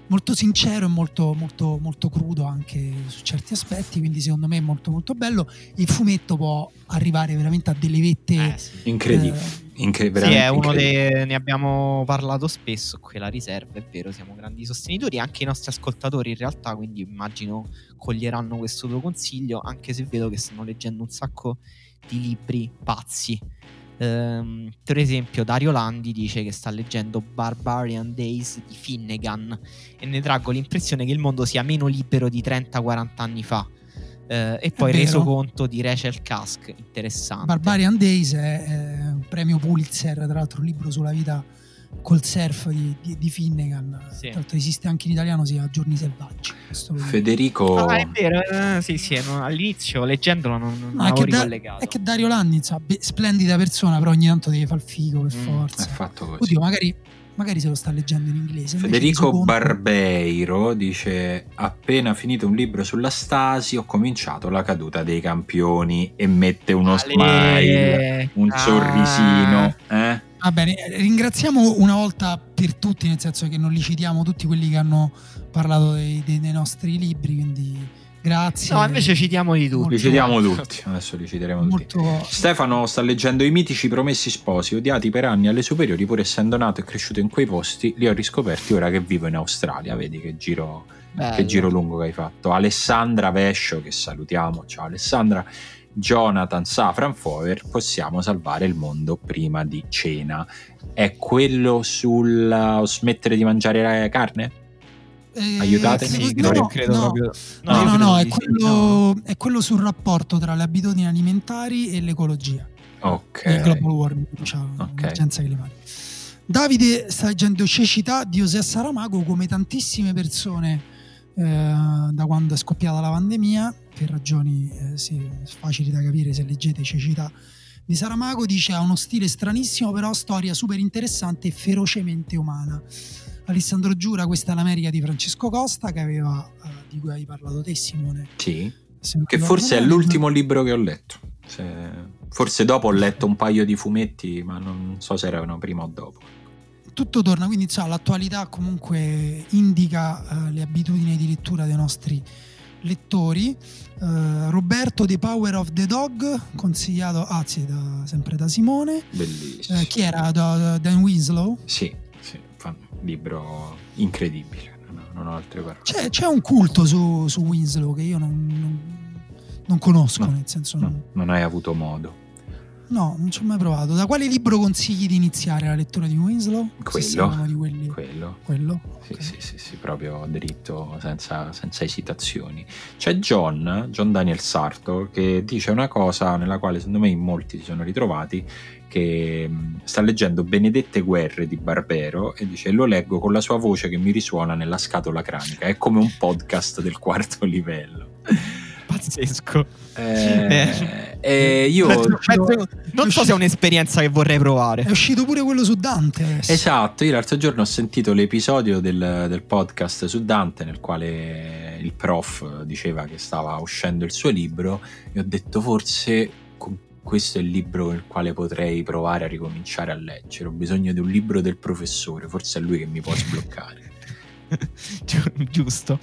S2: molto sincero e molto, molto, molto crudo anche su certi aspetti. Quindi, secondo me, è molto, molto bello. Il fumetto può arrivare veramente a delle vette.
S3: Eh, sì.
S1: Incredibile.
S2: eh,
S1: Incre-
S3: Sì, è uno dei. Ne abbiamo parlato spesso. Qui la riserva, è vero, siamo grandi sostenitori. Anche i nostri ascoltatori, in realtà, quindi immagino coglieranno questo tuo consiglio. Anche se vedo che stanno leggendo un sacco di libri pazzi. Ehm, per esempio, Dario Landi dice che sta leggendo Barbarian Days di Finnegan e ne traggo l'impressione che il mondo sia meno libero di 30-40 anni fa. Eh, e poi reso conto di Rachel Kask, interessante.
S2: Barbarian Days è, è un premio Pulitzer, tra l'altro un libro sulla vita col surf di, di, di Finnegan.
S3: Sì.
S2: Tra l'altro esiste anche in italiano, si chiama Giorni Selvaggi.
S1: Federico
S3: Ah, è vero, eh, sì, sì, all'inizio leggendolo non, non
S2: No, è,
S3: avevo
S2: che da-
S3: ricollegato.
S2: è che Dario Landi, insomma, be- splendida persona, però ogni tanto deve fare il figo per
S3: Mm,
S1: è
S2: forza.
S1: fatto così.
S2: Oddio, magari, magari se lo sta leggendo in inglese.
S1: Federico
S2: conto-
S1: Barbeiro dice: Appena finito un libro sulla Stasi, ho cominciato la caduta dei campioni e mette uno
S3: Ale-
S1: smile, un
S3: Ah.
S1: sorrisino. Eh?
S2: Va bene, ringraziamo una volta per tutti, nel senso che non li citiamo tutti quelli che hanno parlato dei, dei- dei nostri libri, quindi grazie.
S3: No, invece citiamoli tutti.
S1: Li citiamo tutti. Adesso li citeremo tutti.
S2: molto,
S1: Stefano sta leggendo i mitici promessi sposi, odiati per anni alle superiori, pur essendo nato e cresciuto in quei posti, li ho riscoperti ora che vivo in Australia. Vedi che giro, che giro lungo che hai fatto. Alessandra Vescio, che salutiamo, ciao Alessandra. Jonathan Safran Fover, possiamo salvare il mondo prima di cena. È quello sul smettere di mangiare carne?
S2: Eh,
S1: Aiutatemi,
S2: credo-
S1: no,
S3: credo,
S2: no, no.
S3: proprio.
S2: No, no,
S3: credo
S2: no, è quello, è quello sul rapporto tra le abitudini alimentari e l'ecologia.
S1: Ok.
S2: Il global warming, cioè
S1: Ok.
S2: l'emergenza climatica. Davide sta leggendo Cecità di José Saramago come tantissime persone eh, da quando è scoppiata la pandemia, per ragioni eh, sì, facili da capire se leggete Cecità di Saramago, dice ha uno stile stranissimo però storia super interessante e ferocemente umana. Alessandro Giura, questa è l'America di Francesco Costa che aveva, eh, di cui hai parlato te Simone.
S1: Sì, che forse è l'ultimo libro che ho letto. Se- Forse dopo ho letto un paio di fumetti, ma non so se erano prima o dopo.
S2: tutto torna, quindi insomma, l'attualità comunque indica eh, le abitudini di lettura dei nostri lettori. Eh, Roberto The Power of the Dog, consigliato anzi da- sempre da Simone.
S1: Bellissimo.
S2: Eh, chi era? Da, da- Dan Winslow?
S1: Sì, libro incredibile, non ho, non ho altre parole.
S2: C'è, c'è un culto su, su Winslow che io non, non- non conosco,
S1: No,
S2: nel senso
S1: No,
S2: non,
S1: non hai avuto modo.
S2: No, non ci ho mai provato. Da quale libro consigli di iniziare la lettura di Winslow?
S1: Quello.
S2: di quelli.
S1: Quello.
S2: Quello?
S1: Sì,
S2: Ok.
S1: sì, sì, sì, proprio dritto, senza, senza esitazioni. C'è John, John Daniel Sarto, che dice una cosa nella quale secondo me in molti si sono ritrovati, che mh, sta leggendo Benedette Guerre di Barbero e dice lo leggo con la sua voce che mi risuona nella scatola cranica, è come un podcast del quarto livello.
S3: Pazzesco.
S1: Eh, e io...
S3: Penso- penso- non so se è un'esperienza che vorrei provare.
S2: È uscito pure quello su Dante. adesso.
S1: Esatto, io l'altro giorno ho sentito l'episodio del, del podcast su Dante nel quale il prof diceva che stava uscendo il suo libro e ho detto forse questo è il libro nel quale potrei provare a ricominciare a leggere, ho bisogno di un libro del professore, forse è lui che mi può sbloccare.
S3: Gi- Giusto.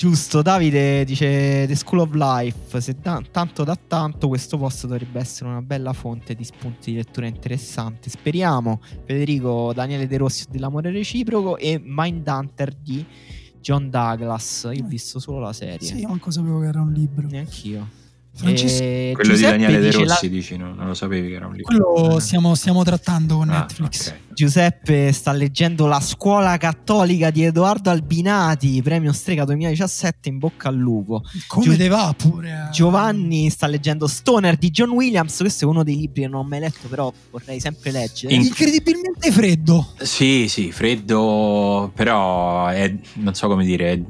S3: Giusto, Davide dice The School of Life, se da- tanto da tanto questo post dovrebbe essere una bella fonte di spunti di lettura interessante. Speriamo. Federico Daniele De Rossi dell'amore reciproco e Mindhunter di John Douglas. Io ho visto solo la serie.
S2: Sì, io manco sapevo che era un libro.
S3: Neanch'io.
S2: Francesco,
S3: E
S1: Quello
S3: Giuseppe
S1: di Daniele De Rossi,
S3: la-
S1: dici, no? non lo sapevi che era un libro.
S2: quello stiamo, stiamo trattando con
S1: Ah,
S2: Netflix.
S1: ok.
S3: Giuseppe sta leggendo La scuola cattolica di Edoardo Albinati, premio Strega 2017, in bocca al lupo.
S2: Come
S3: Giu-
S2: te va pure? eh?
S3: Giovanni sta leggendo Stoner di John Williams, questo è uno dei libri che non ho mai letto, però vorrei sempre leggere.
S1: In-
S2: Incredibilmente freddo.
S1: Sì, sì, freddo, però è, non so come dire, è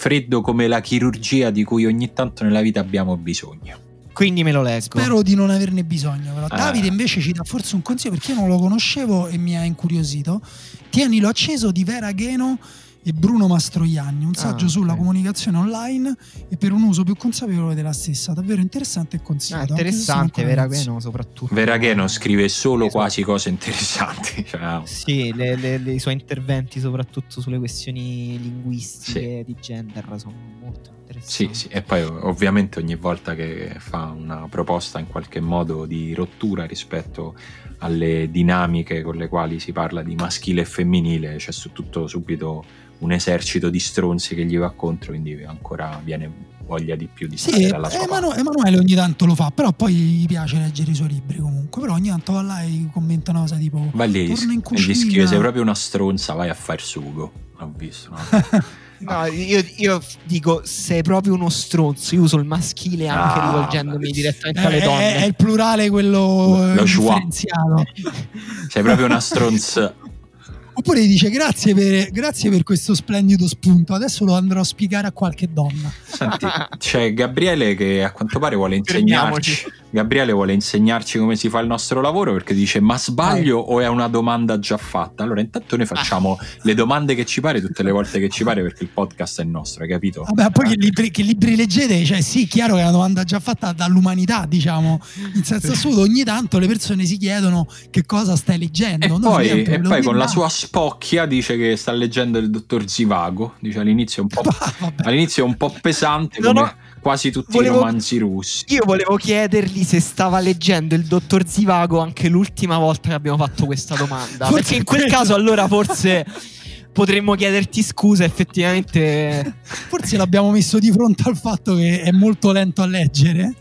S1: freddo come la chirurgia di cui ogni tanto nella vita abbiamo bisogno.
S3: Quindi me lo leggo.
S2: Spero di non averne bisogno. Però.
S1: Ah.
S2: Davide invece ci dà forse un consiglio perché io non lo conoscevo e mi ha incuriosito. Tienilo acceso di Vera Gheno e Bruno Mastroianni, un saggio
S3: Ah,
S2: sulla
S3: ok.
S2: comunicazione online e per un uso più consapevole della stessa. Davvero interessante e
S3: Ah,
S2: consigliato. sono
S3: interessante,
S2: ancora
S3: vera
S2: all'inizio.
S3: Geno soprattutto.
S1: Veragheno scrive solo
S3: Esatto.
S1: quasi cose interessanti. cioè, ah,
S3: Sì, le- le- le- i suoi interventi soprattutto sulle questioni linguistiche di gender sono molto
S1: Sì, sì, e poi ovviamente ogni volta che fa una proposta in qualche modo di rottura rispetto alle dinamiche con le quali si parla di maschile e femminile, c'è su tutto subito un esercito di stronzi che gli va contro, quindi ancora viene voglia di più di stare
S2: Sì,
S1: dalla sua
S2: Emanu-. Emanuele ogni tanto lo fa, però poi gli piace leggere i suoi libri comunque. Però ogni tanto va là e commenta una cosa tipo
S1: Va lì
S2: torna in
S1: e gli scrive sei proprio una stronza, vai a far sugo. Ho visto, no?
S3: No, io, io dico sei proprio uno stronzo. Io uso il maschile anche
S1: Ah,
S3: rivolgendomi
S1: beh.
S3: direttamente alle
S2: è,
S3: donne.
S2: è il plurale quello
S1: Lo schwa.
S2: differenziato.
S1: sei proprio una stronza.
S2: Oppure dice grazie per, grazie per questo splendido spunto, adesso lo andrò a spiegare a qualche donna.
S1: Senti, c'è Gabriele che a quanto pare vuole insegnarci. Gabriele vuole insegnarci come si fa il nostro lavoro perché dice: Ma sbaglio o è una domanda già fatta? Allora, intanto noi facciamo le domande che ci pare tutte le volte che ci pare perché il podcast è nostro, hai capito?
S2: Vabbè, poi che libri, che libri leggete? Cioè, sì, chiaro che è una domanda già fatta dall'umanità, diciamo. In senso assoluto, ogni tanto le persone si chiedono che cosa stai leggendo.
S1: E
S2: Noi
S1: poi, e poi con la sua spocchia dice che sta leggendo il dottor Zivago. Dice all'inizio è un po',
S2: Ah, vabbè.
S1: all'inizio è un po' pesante,
S3: No,
S1: come
S3: no.
S1: Quasi tutti
S3: Volevo-
S1: i romanzi russi.
S3: Io volevo chiedergli se stava leggendo il dottor Zivago anche l'ultima volta che abbiamo fatto questa domanda.
S2: Forse
S3: perché in quel caso allora forse potremmo chiederti scusa effettivamente.
S2: Forse l'abbiamo messo di fronte al fatto che è molto lento a leggere.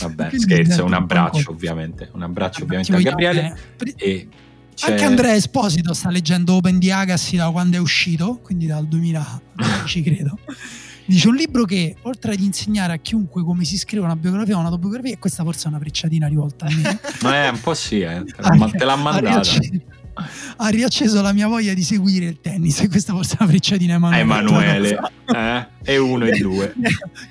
S1: Vabbè,
S2: Quindi
S1: scherzo, un abbraccio
S2: un
S1: ovviamente. Un abbraccio
S2: Ci
S1: ovviamente a Gabriele.
S2: bene.
S1: E c'è-
S2: Anche Andrea Esposito sta leggendo Open the Agassi da quando è uscito, quindi dal 2010 credo. Dice un libro che, oltre ad insegnare a chiunque come si scrive una biografia o un'autobiografia, e questa forse è una frecciatina rivolta a me,
S1: Eh, un po' sì, eh. te, l'ha, te l'ha
S2: ha,
S1: mandata.
S2: riacceso, ha riacceso la mia voglia di seguire il tennis, e questa forse è una frecciatina a
S1: Ah,
S2: Emanuele.
S1: Emanuele, eh? E uno e due.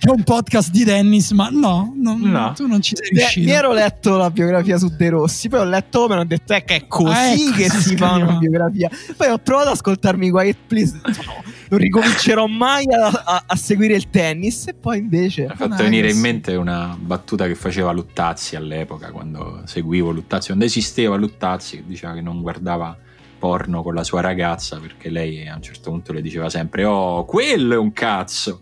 S2: Che è un podcast di tennis, ma no, non-
S1: No.
S2: tu non ci sei riuscito.
S3: mi ero letto la biografia su De Rossi, poi ho letto Open e ho detto eh, che è così
S2: Ah, ecco,
S3: che
S2: si
S3: fa una biografia. Poi ho provato ad ascoltarmi Quiet Please, no, non ricomincerò mai a, a- a seguire il tennis e poi invece...
S1: Mi ha fatto venire in mente una battuta che faceva Luttazzi all'epoca, quando seguivo Luttazzi, quando esisteva Luttazzi, che diceva che non guardava porno con la sua ragazza perché lei a un certo punto le diceva sempre oh quello è un cazzo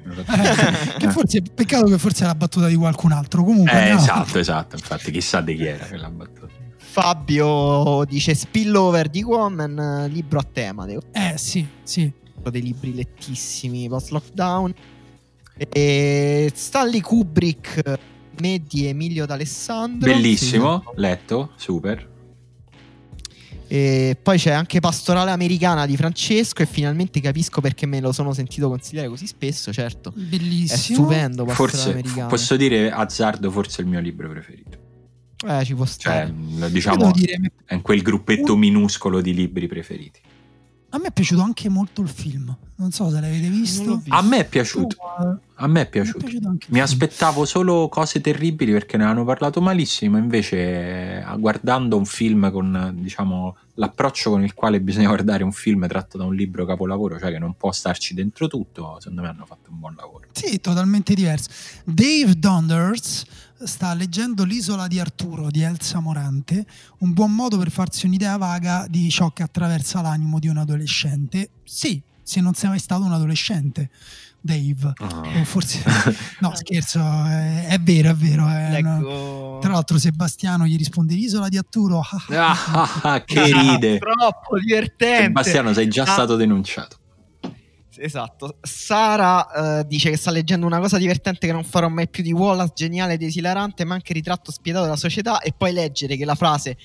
S2: che forse, peccato che forse è la battuta di qualcun altro. Comunque,
S1: Eh, esatto, esatto. Infatti, chissà di chi era quella battuta.
S3: Fabio dice Spillover di Woman, libro a tema, dei,
S2: Eh sì, sì.
S3: dei libri lettissimi post lockdown. E Stanley Kubrick, me di Emilio D'Alessandro.
S1: Bellissimo, letto, super.
S3: E poi c'è anche Pastorale Americana di Francesco e finalmente capisco perché me lo sono sentito consigliare così spesso, certo. È
S2: Bellissimo.
S3: stupendo Pastorale
S1: Forse
S3: Americana.
S1: posso dire azzardo, forse il mio libro preferito.
S3: Eh, ci può
S1: Cioè,
S3: stare.
S2: Io
S1: diciamo,
S2: dire,
S1: è in quel gruppetto minuscolo di libri preferiti.
S2: A me è piaciuto anche molto il film. Non so se l'avete visto.
S3: Visto.
S1: A me è piaciuto.
S2: Eh,
S1: A me è
S2: mi è
S1: piaciuto.
S2: piaciuto anche il
S1: Mi aspettavo solo cose terribili perché ne hanno parlato malissimo, invece eh, guardando un film con diciamo l'approccio con il quale bisogna guardare un film tratto da un libro capolavoro, cioè che non può starci dentro tutto, secondo me hanno fatto un buon lavoro.
S2: Sì, totalmente diverso. Dave Donders sta leggendo L'isola di Arturo di Elsa Morante, un buon modo per farsi un'idea vaga di ciò che attraversa l'animo di un adolescente. Sì, se non sei mai stato un adolescente, Dave. O forse no, scherzo, è, è vero, è vero. è una-
S3: Leggo...
S2: Tra l'altro Sebastiano gli risponde L'isola di Arturo. ah,
S1: che ride!
S3: Troppo divertente.
S1: Sebastiano, sei già
S3: Ah.
S1: stato denunciato.
S3: Esatto. Sara uh, dice che sta leggendo una cosa divertente che non farò mai più di Wallace, geniale ed esilarante, ma anche ritratto spietato della società. E poi leggere che la frase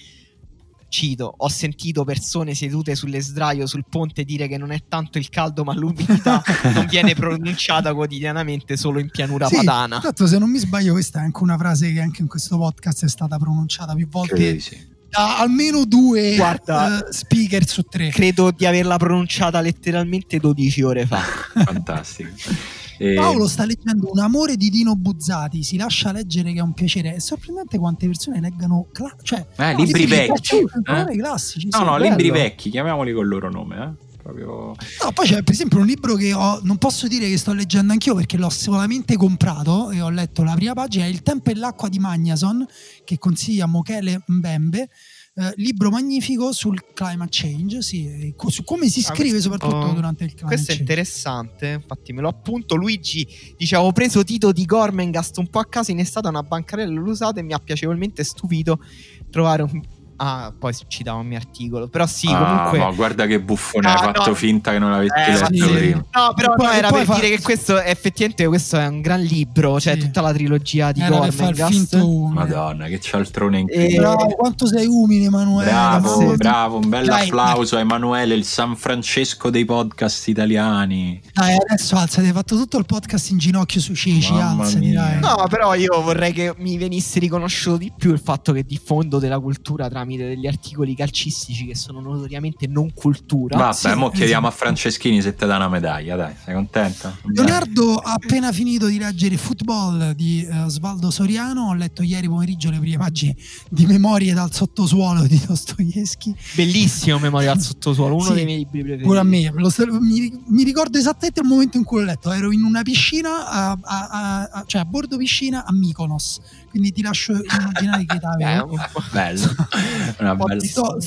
S3: cito, ho sentito persone sedute sulle sdraio sul ponte dire che non è tanto il caldo ma l'umidità non viene pronunciata quotidianamente solo in pianura
S2: sì,
S3: padana.
S2: Esatto, se non mi sbaglio questa è anche una frase che anche in questo podcast è stata pronunciata più volte. Sì. Da almeno due Guarda, uh, speaker su tre.
S3: Credo di averla pronunciata letteralmente 12 ore fa.
S1: Fantastico.
S2: E... Paolo sta leggendo Un amore di Dino Buzzati, si lascia leggere che è un piacere. È sorprendente quante persone leggano cla- cioè,
S1: eh, no, libri, libri vecchi.
S2: Eh? classici.
S1: No, no, bello. libri vecchi, chiamiamoli col loro nome. Eh? Proprio...
S2: No, poi c'è per esempio un libro che ho, non posso dire che sto leggendo anch'io perché l'ho solamente comprato e ho letto la prima pagina, è Il tempo e l'acqua di Magnason, che consiglia Mochele Mbembe eh, libro magnifico sul climate change, sì, su come si ah, scrive ah, soprattutto durante il climate
S3: questo
S2: change.
S3: Questo è interessante, infatti me lo appunto. Luigi dice avevo preso Tito di Gormengast un po' a caso in estate una bancarella l'ho usato e mi ha piacevolmente stupito trovare un Ah, poi citava un mio articolo. Però sì, ah, comunque.
S1: Ma guarda che buffone, hai fatto no. finta che non l'avessi eh, letto sì. prima.
S3: No, però poi, no, era per fa... dire che questo effettivamente questo è un gran libro. Cioè, sì. tutta la trilogia di Gormengast.
S1: Madonna, che cialtrone in
S2: e... Bravo, quanto sei umile, Emanuele.
S1: Bravo, sì. bravo. Un bel Dai, applauso a Emanuele, il San Francesco dei podcast italiani.
S2: Dai, adesso alzati, hai fatto tutto il podcast in ginocchio su Ceci. Alzati, dai.
S3: No, però io vorrei che mi venisse riconosciuto di più il fatto che diffondo della cultura tra tramite degli articoli calcistici che sono notoriamente non cultura.
S1: Vabbè, sì, mo chiediamo esatto. a Franceschini se te dà una medaglia, dai, sei contento?
S2: Leonardo ha appena finito di leggere Football di uh, Svaldo Soriano, ho letto ieri pomeriggio le prime pagine di Memorie dal sottosuolo di Dostoevsky.
S3: Bellissimo Memorie dal sottosuolo, uno sì, dei miei libri preferiti.
S2: Pure a me, lo, mi, mi, ricordo esattamente il momento in cui l'ho letto, ero in una piscina, a, a, a, cioè a bordo piscina a Mykonos, quindi ti lascio immaginare che età avevo.
S1: Bello. Una bella
S2: sto,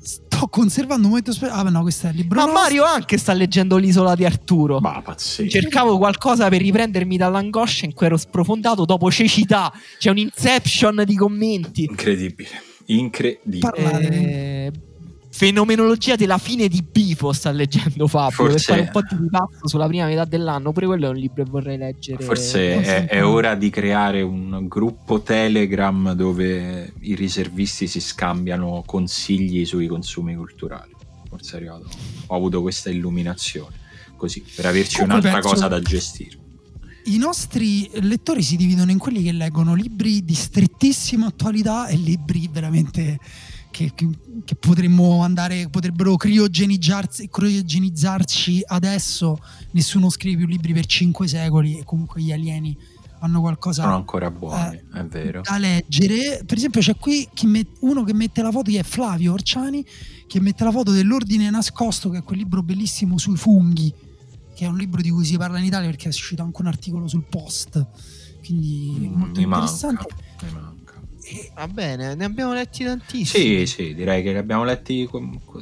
S2: sto conservando un momento speciale. Ah, no, questo è il libro.
S3: Ma nostro. Mario anche sta leggendo l'isola di Arturo.
S1: Ma pazzesco.
S3: Cercavo qualcosa per riprendermi dall'angoscia in cui ero sprofondato dopo cecità. C'è un inception di commenti.
S1: Incredibile. Incredibile.
S2: Parlare. Eh,
S3: Fenomenologia della fine di Bifo sta leggendo Fabio Forse... per fare un po' di ripasso sulla prima metà dell'anno. Pure quello è un libro che vorrei leggere.
S1: Forse è, è, ora di creare un gruppo Telegram dove i riservisti si scambiano consigli sui consumi culturali. Forse è arrivato. Ho avuto questa illuminazione così per averci Comunque un'altra cosa da gestire.
S2: I nostri lettori si dividono in quelli che leggono libri di strettissima attualità e libri veramente che, che, che potremmo andare, potrebbero criogenizzarci, criogenizzarci adesso. Nessuno scrive più libri per cinque secoli e comunque gli alieni hanno qualcosa
S1: sono ancora buoni, eh, è vero.
S2: Da leggere. Per esempio, c'è qui met, uno che mette la foto che è Flavio Orciani, che mette la foto dell'Ordine Nascosto, che è quel libro bellissimo sui funghi, che è un libro di cui si parla in Italia perché è uscito anche un articolo sul post. Quindi mm, molto interessante.
S1: Manca,
S3: Va bene, ne abbiamo letti tantissimi.
S1: Sì, sì, direi che ne abbiamo letti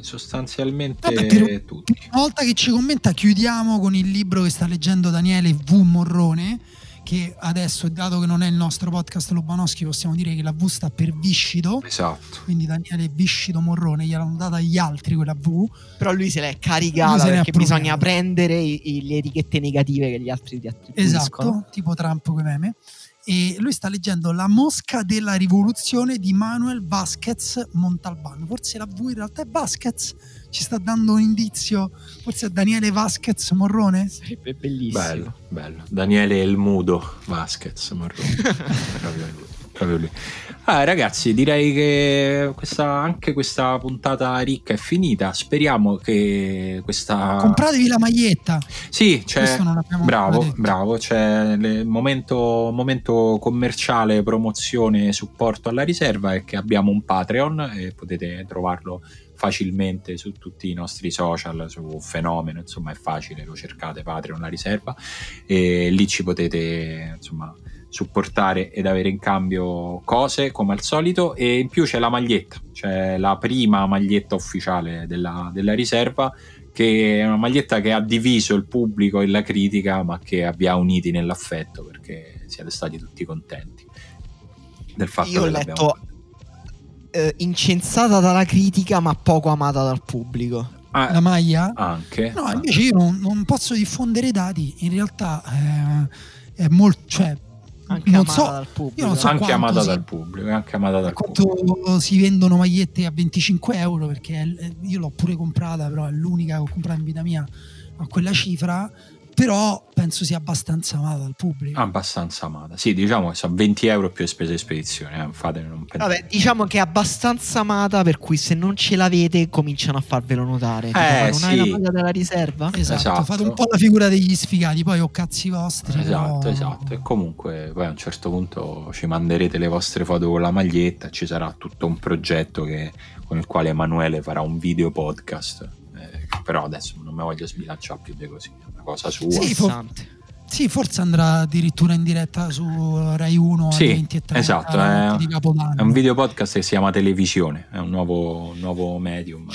S1: sostanzialmente Vabbè, tutti.
S2: Una volta che ci commenta, chiudiamo con il libro che sta leggendo Daniele V. Morrone. Che adesso, dato che non è il nostro podcast Lobanowski, possiamo dire che la V sta per Viscido.
S1: Esatto.
S2: Quindi Daniele Viscido Morrone gliel'hanno data agli altri quella V.
S3: Però lui se l'è caricata perché bisogna prendere i, i, le etichette negative che gli altri ti attribuiscono.
S2: Esatto, tipo Trump come meme e lui sta leggendo La mosca della rivoluzione di Manuel Vasquez Montalbano. Forse la V in realtà è Vasquez, ci sta dando un indizio, forse è Daniele Vasquez Morrone?
S3: Sarebbe bellissimo.
S1: Bello, bello. Daniele il mudo Vasquez Morrone. proprio lui. Ah, ragazzi, direi che questa, anche questa puntata ricca è finita. Speriamo che questa.
S2: Compratevi la maglietta.
S1: Sì, c'è. bravo, bravo. C'è il momento, momento commerciale, promozione, supporto alla riserva. È che abbiamo un Patreon e potete trovarlo facilmente su tutti i nostri social, su Fenomeno, insomma è facile, lo cercate Patreon la riserva e lì ci potete insomma supportare ed avere in cambio cose come al solito e in più c'è la maglietta, c'è la prima maglietta ufficiale della, della riserva che è una maglietta che ha diviso il pubblico e la critica ma che ha uniti nell'affetto perché siete stati tutti contenti del fatto
S3: Io
S1: che
S3: letto eh, incensata dalla critica ma poco amata dal pubblico
S2: ah, la maglia.
S1: Anche.
S2: No, invece io non, non posso diffondere i dati, in realtà eh, è molto... Cioè,
S3: anche non amata so, dal pubblico.
S1: Non so anche amata si, dal pubblico, anche amata dal
S2: quanto
S1: pubblico.
S2: si vendono magliette a 25 euro perché io l'ho pure comprata, però è l'unica che ho comprato in vita mia a quella cifra però penso sia abbastanza amata dal pubblico.
S1: Abbastanza amata, sì, diciamo che sono 20 euro più spese di spedizione. Eh, fate, non
S3: Vabbè, diciamo che è abbastanza amata, per cui se non ce l'avete, cominciano a farvelo notare.
S1: Eh,
S3: non
S1: sì.
S3: hai la maglia della riserva?
S2: Esatto, esatto, fate un po' la figura degli sfigati, poi ho cazzi vostri.
S1: Esatto,
S2: però...
S1: esatto. E comunque, poi a un certo punto ci manderete le vostre foto con la maglietta. Ci sarà tutto un progetto che, con il quale Emanuele farà un video podcast però adesso non mi voglio sbilanciare più di così, una cosa sua.
S2: Sì, for- sì, forse andrà addirittura in diretta su Rai 1
S1: sì,
S2: alle 20 e 30
S1: esatto, è, è, un video podcast che si chiama Televisione, è un nuovo, nuovo medium.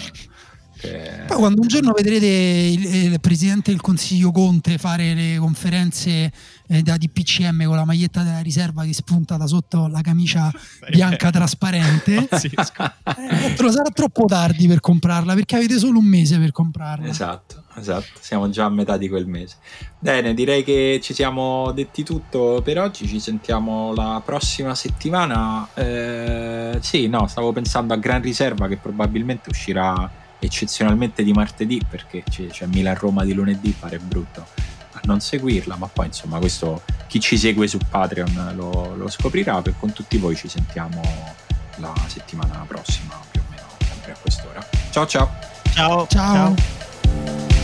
S2: Che... Poi quando un giorno vedrete il, il, presidente del consiglio Conte fare le conferenze eh, da DPCM con la maglietta della riserva che spunta da sotto la camicia bianca trasparente, eh, sarà troppo tardi per comprarla perché avete solo un mese per comprarla.
S1: Esatto, esatto, siamo già a metà di quel mese. Bene, direi che ci siamo detti tutto per oggi, ci sentiamo la prossima settimana. Eh, sì, no, stavo pensando a Gran Riserva che probabilmente uscirà eccezionalmente di martedì perché c'è Milan-Roma di lunedì, pare brutto a non seguirla, ma poi insomma questo chi ci segue su Patreon lo, lo scoprirà, per con tutti voi ci sentiamo la settimana prossima più o meno sempre a quest'ora. Ciao ciao!
S3: Ciao!
S2: Ciao! ciao.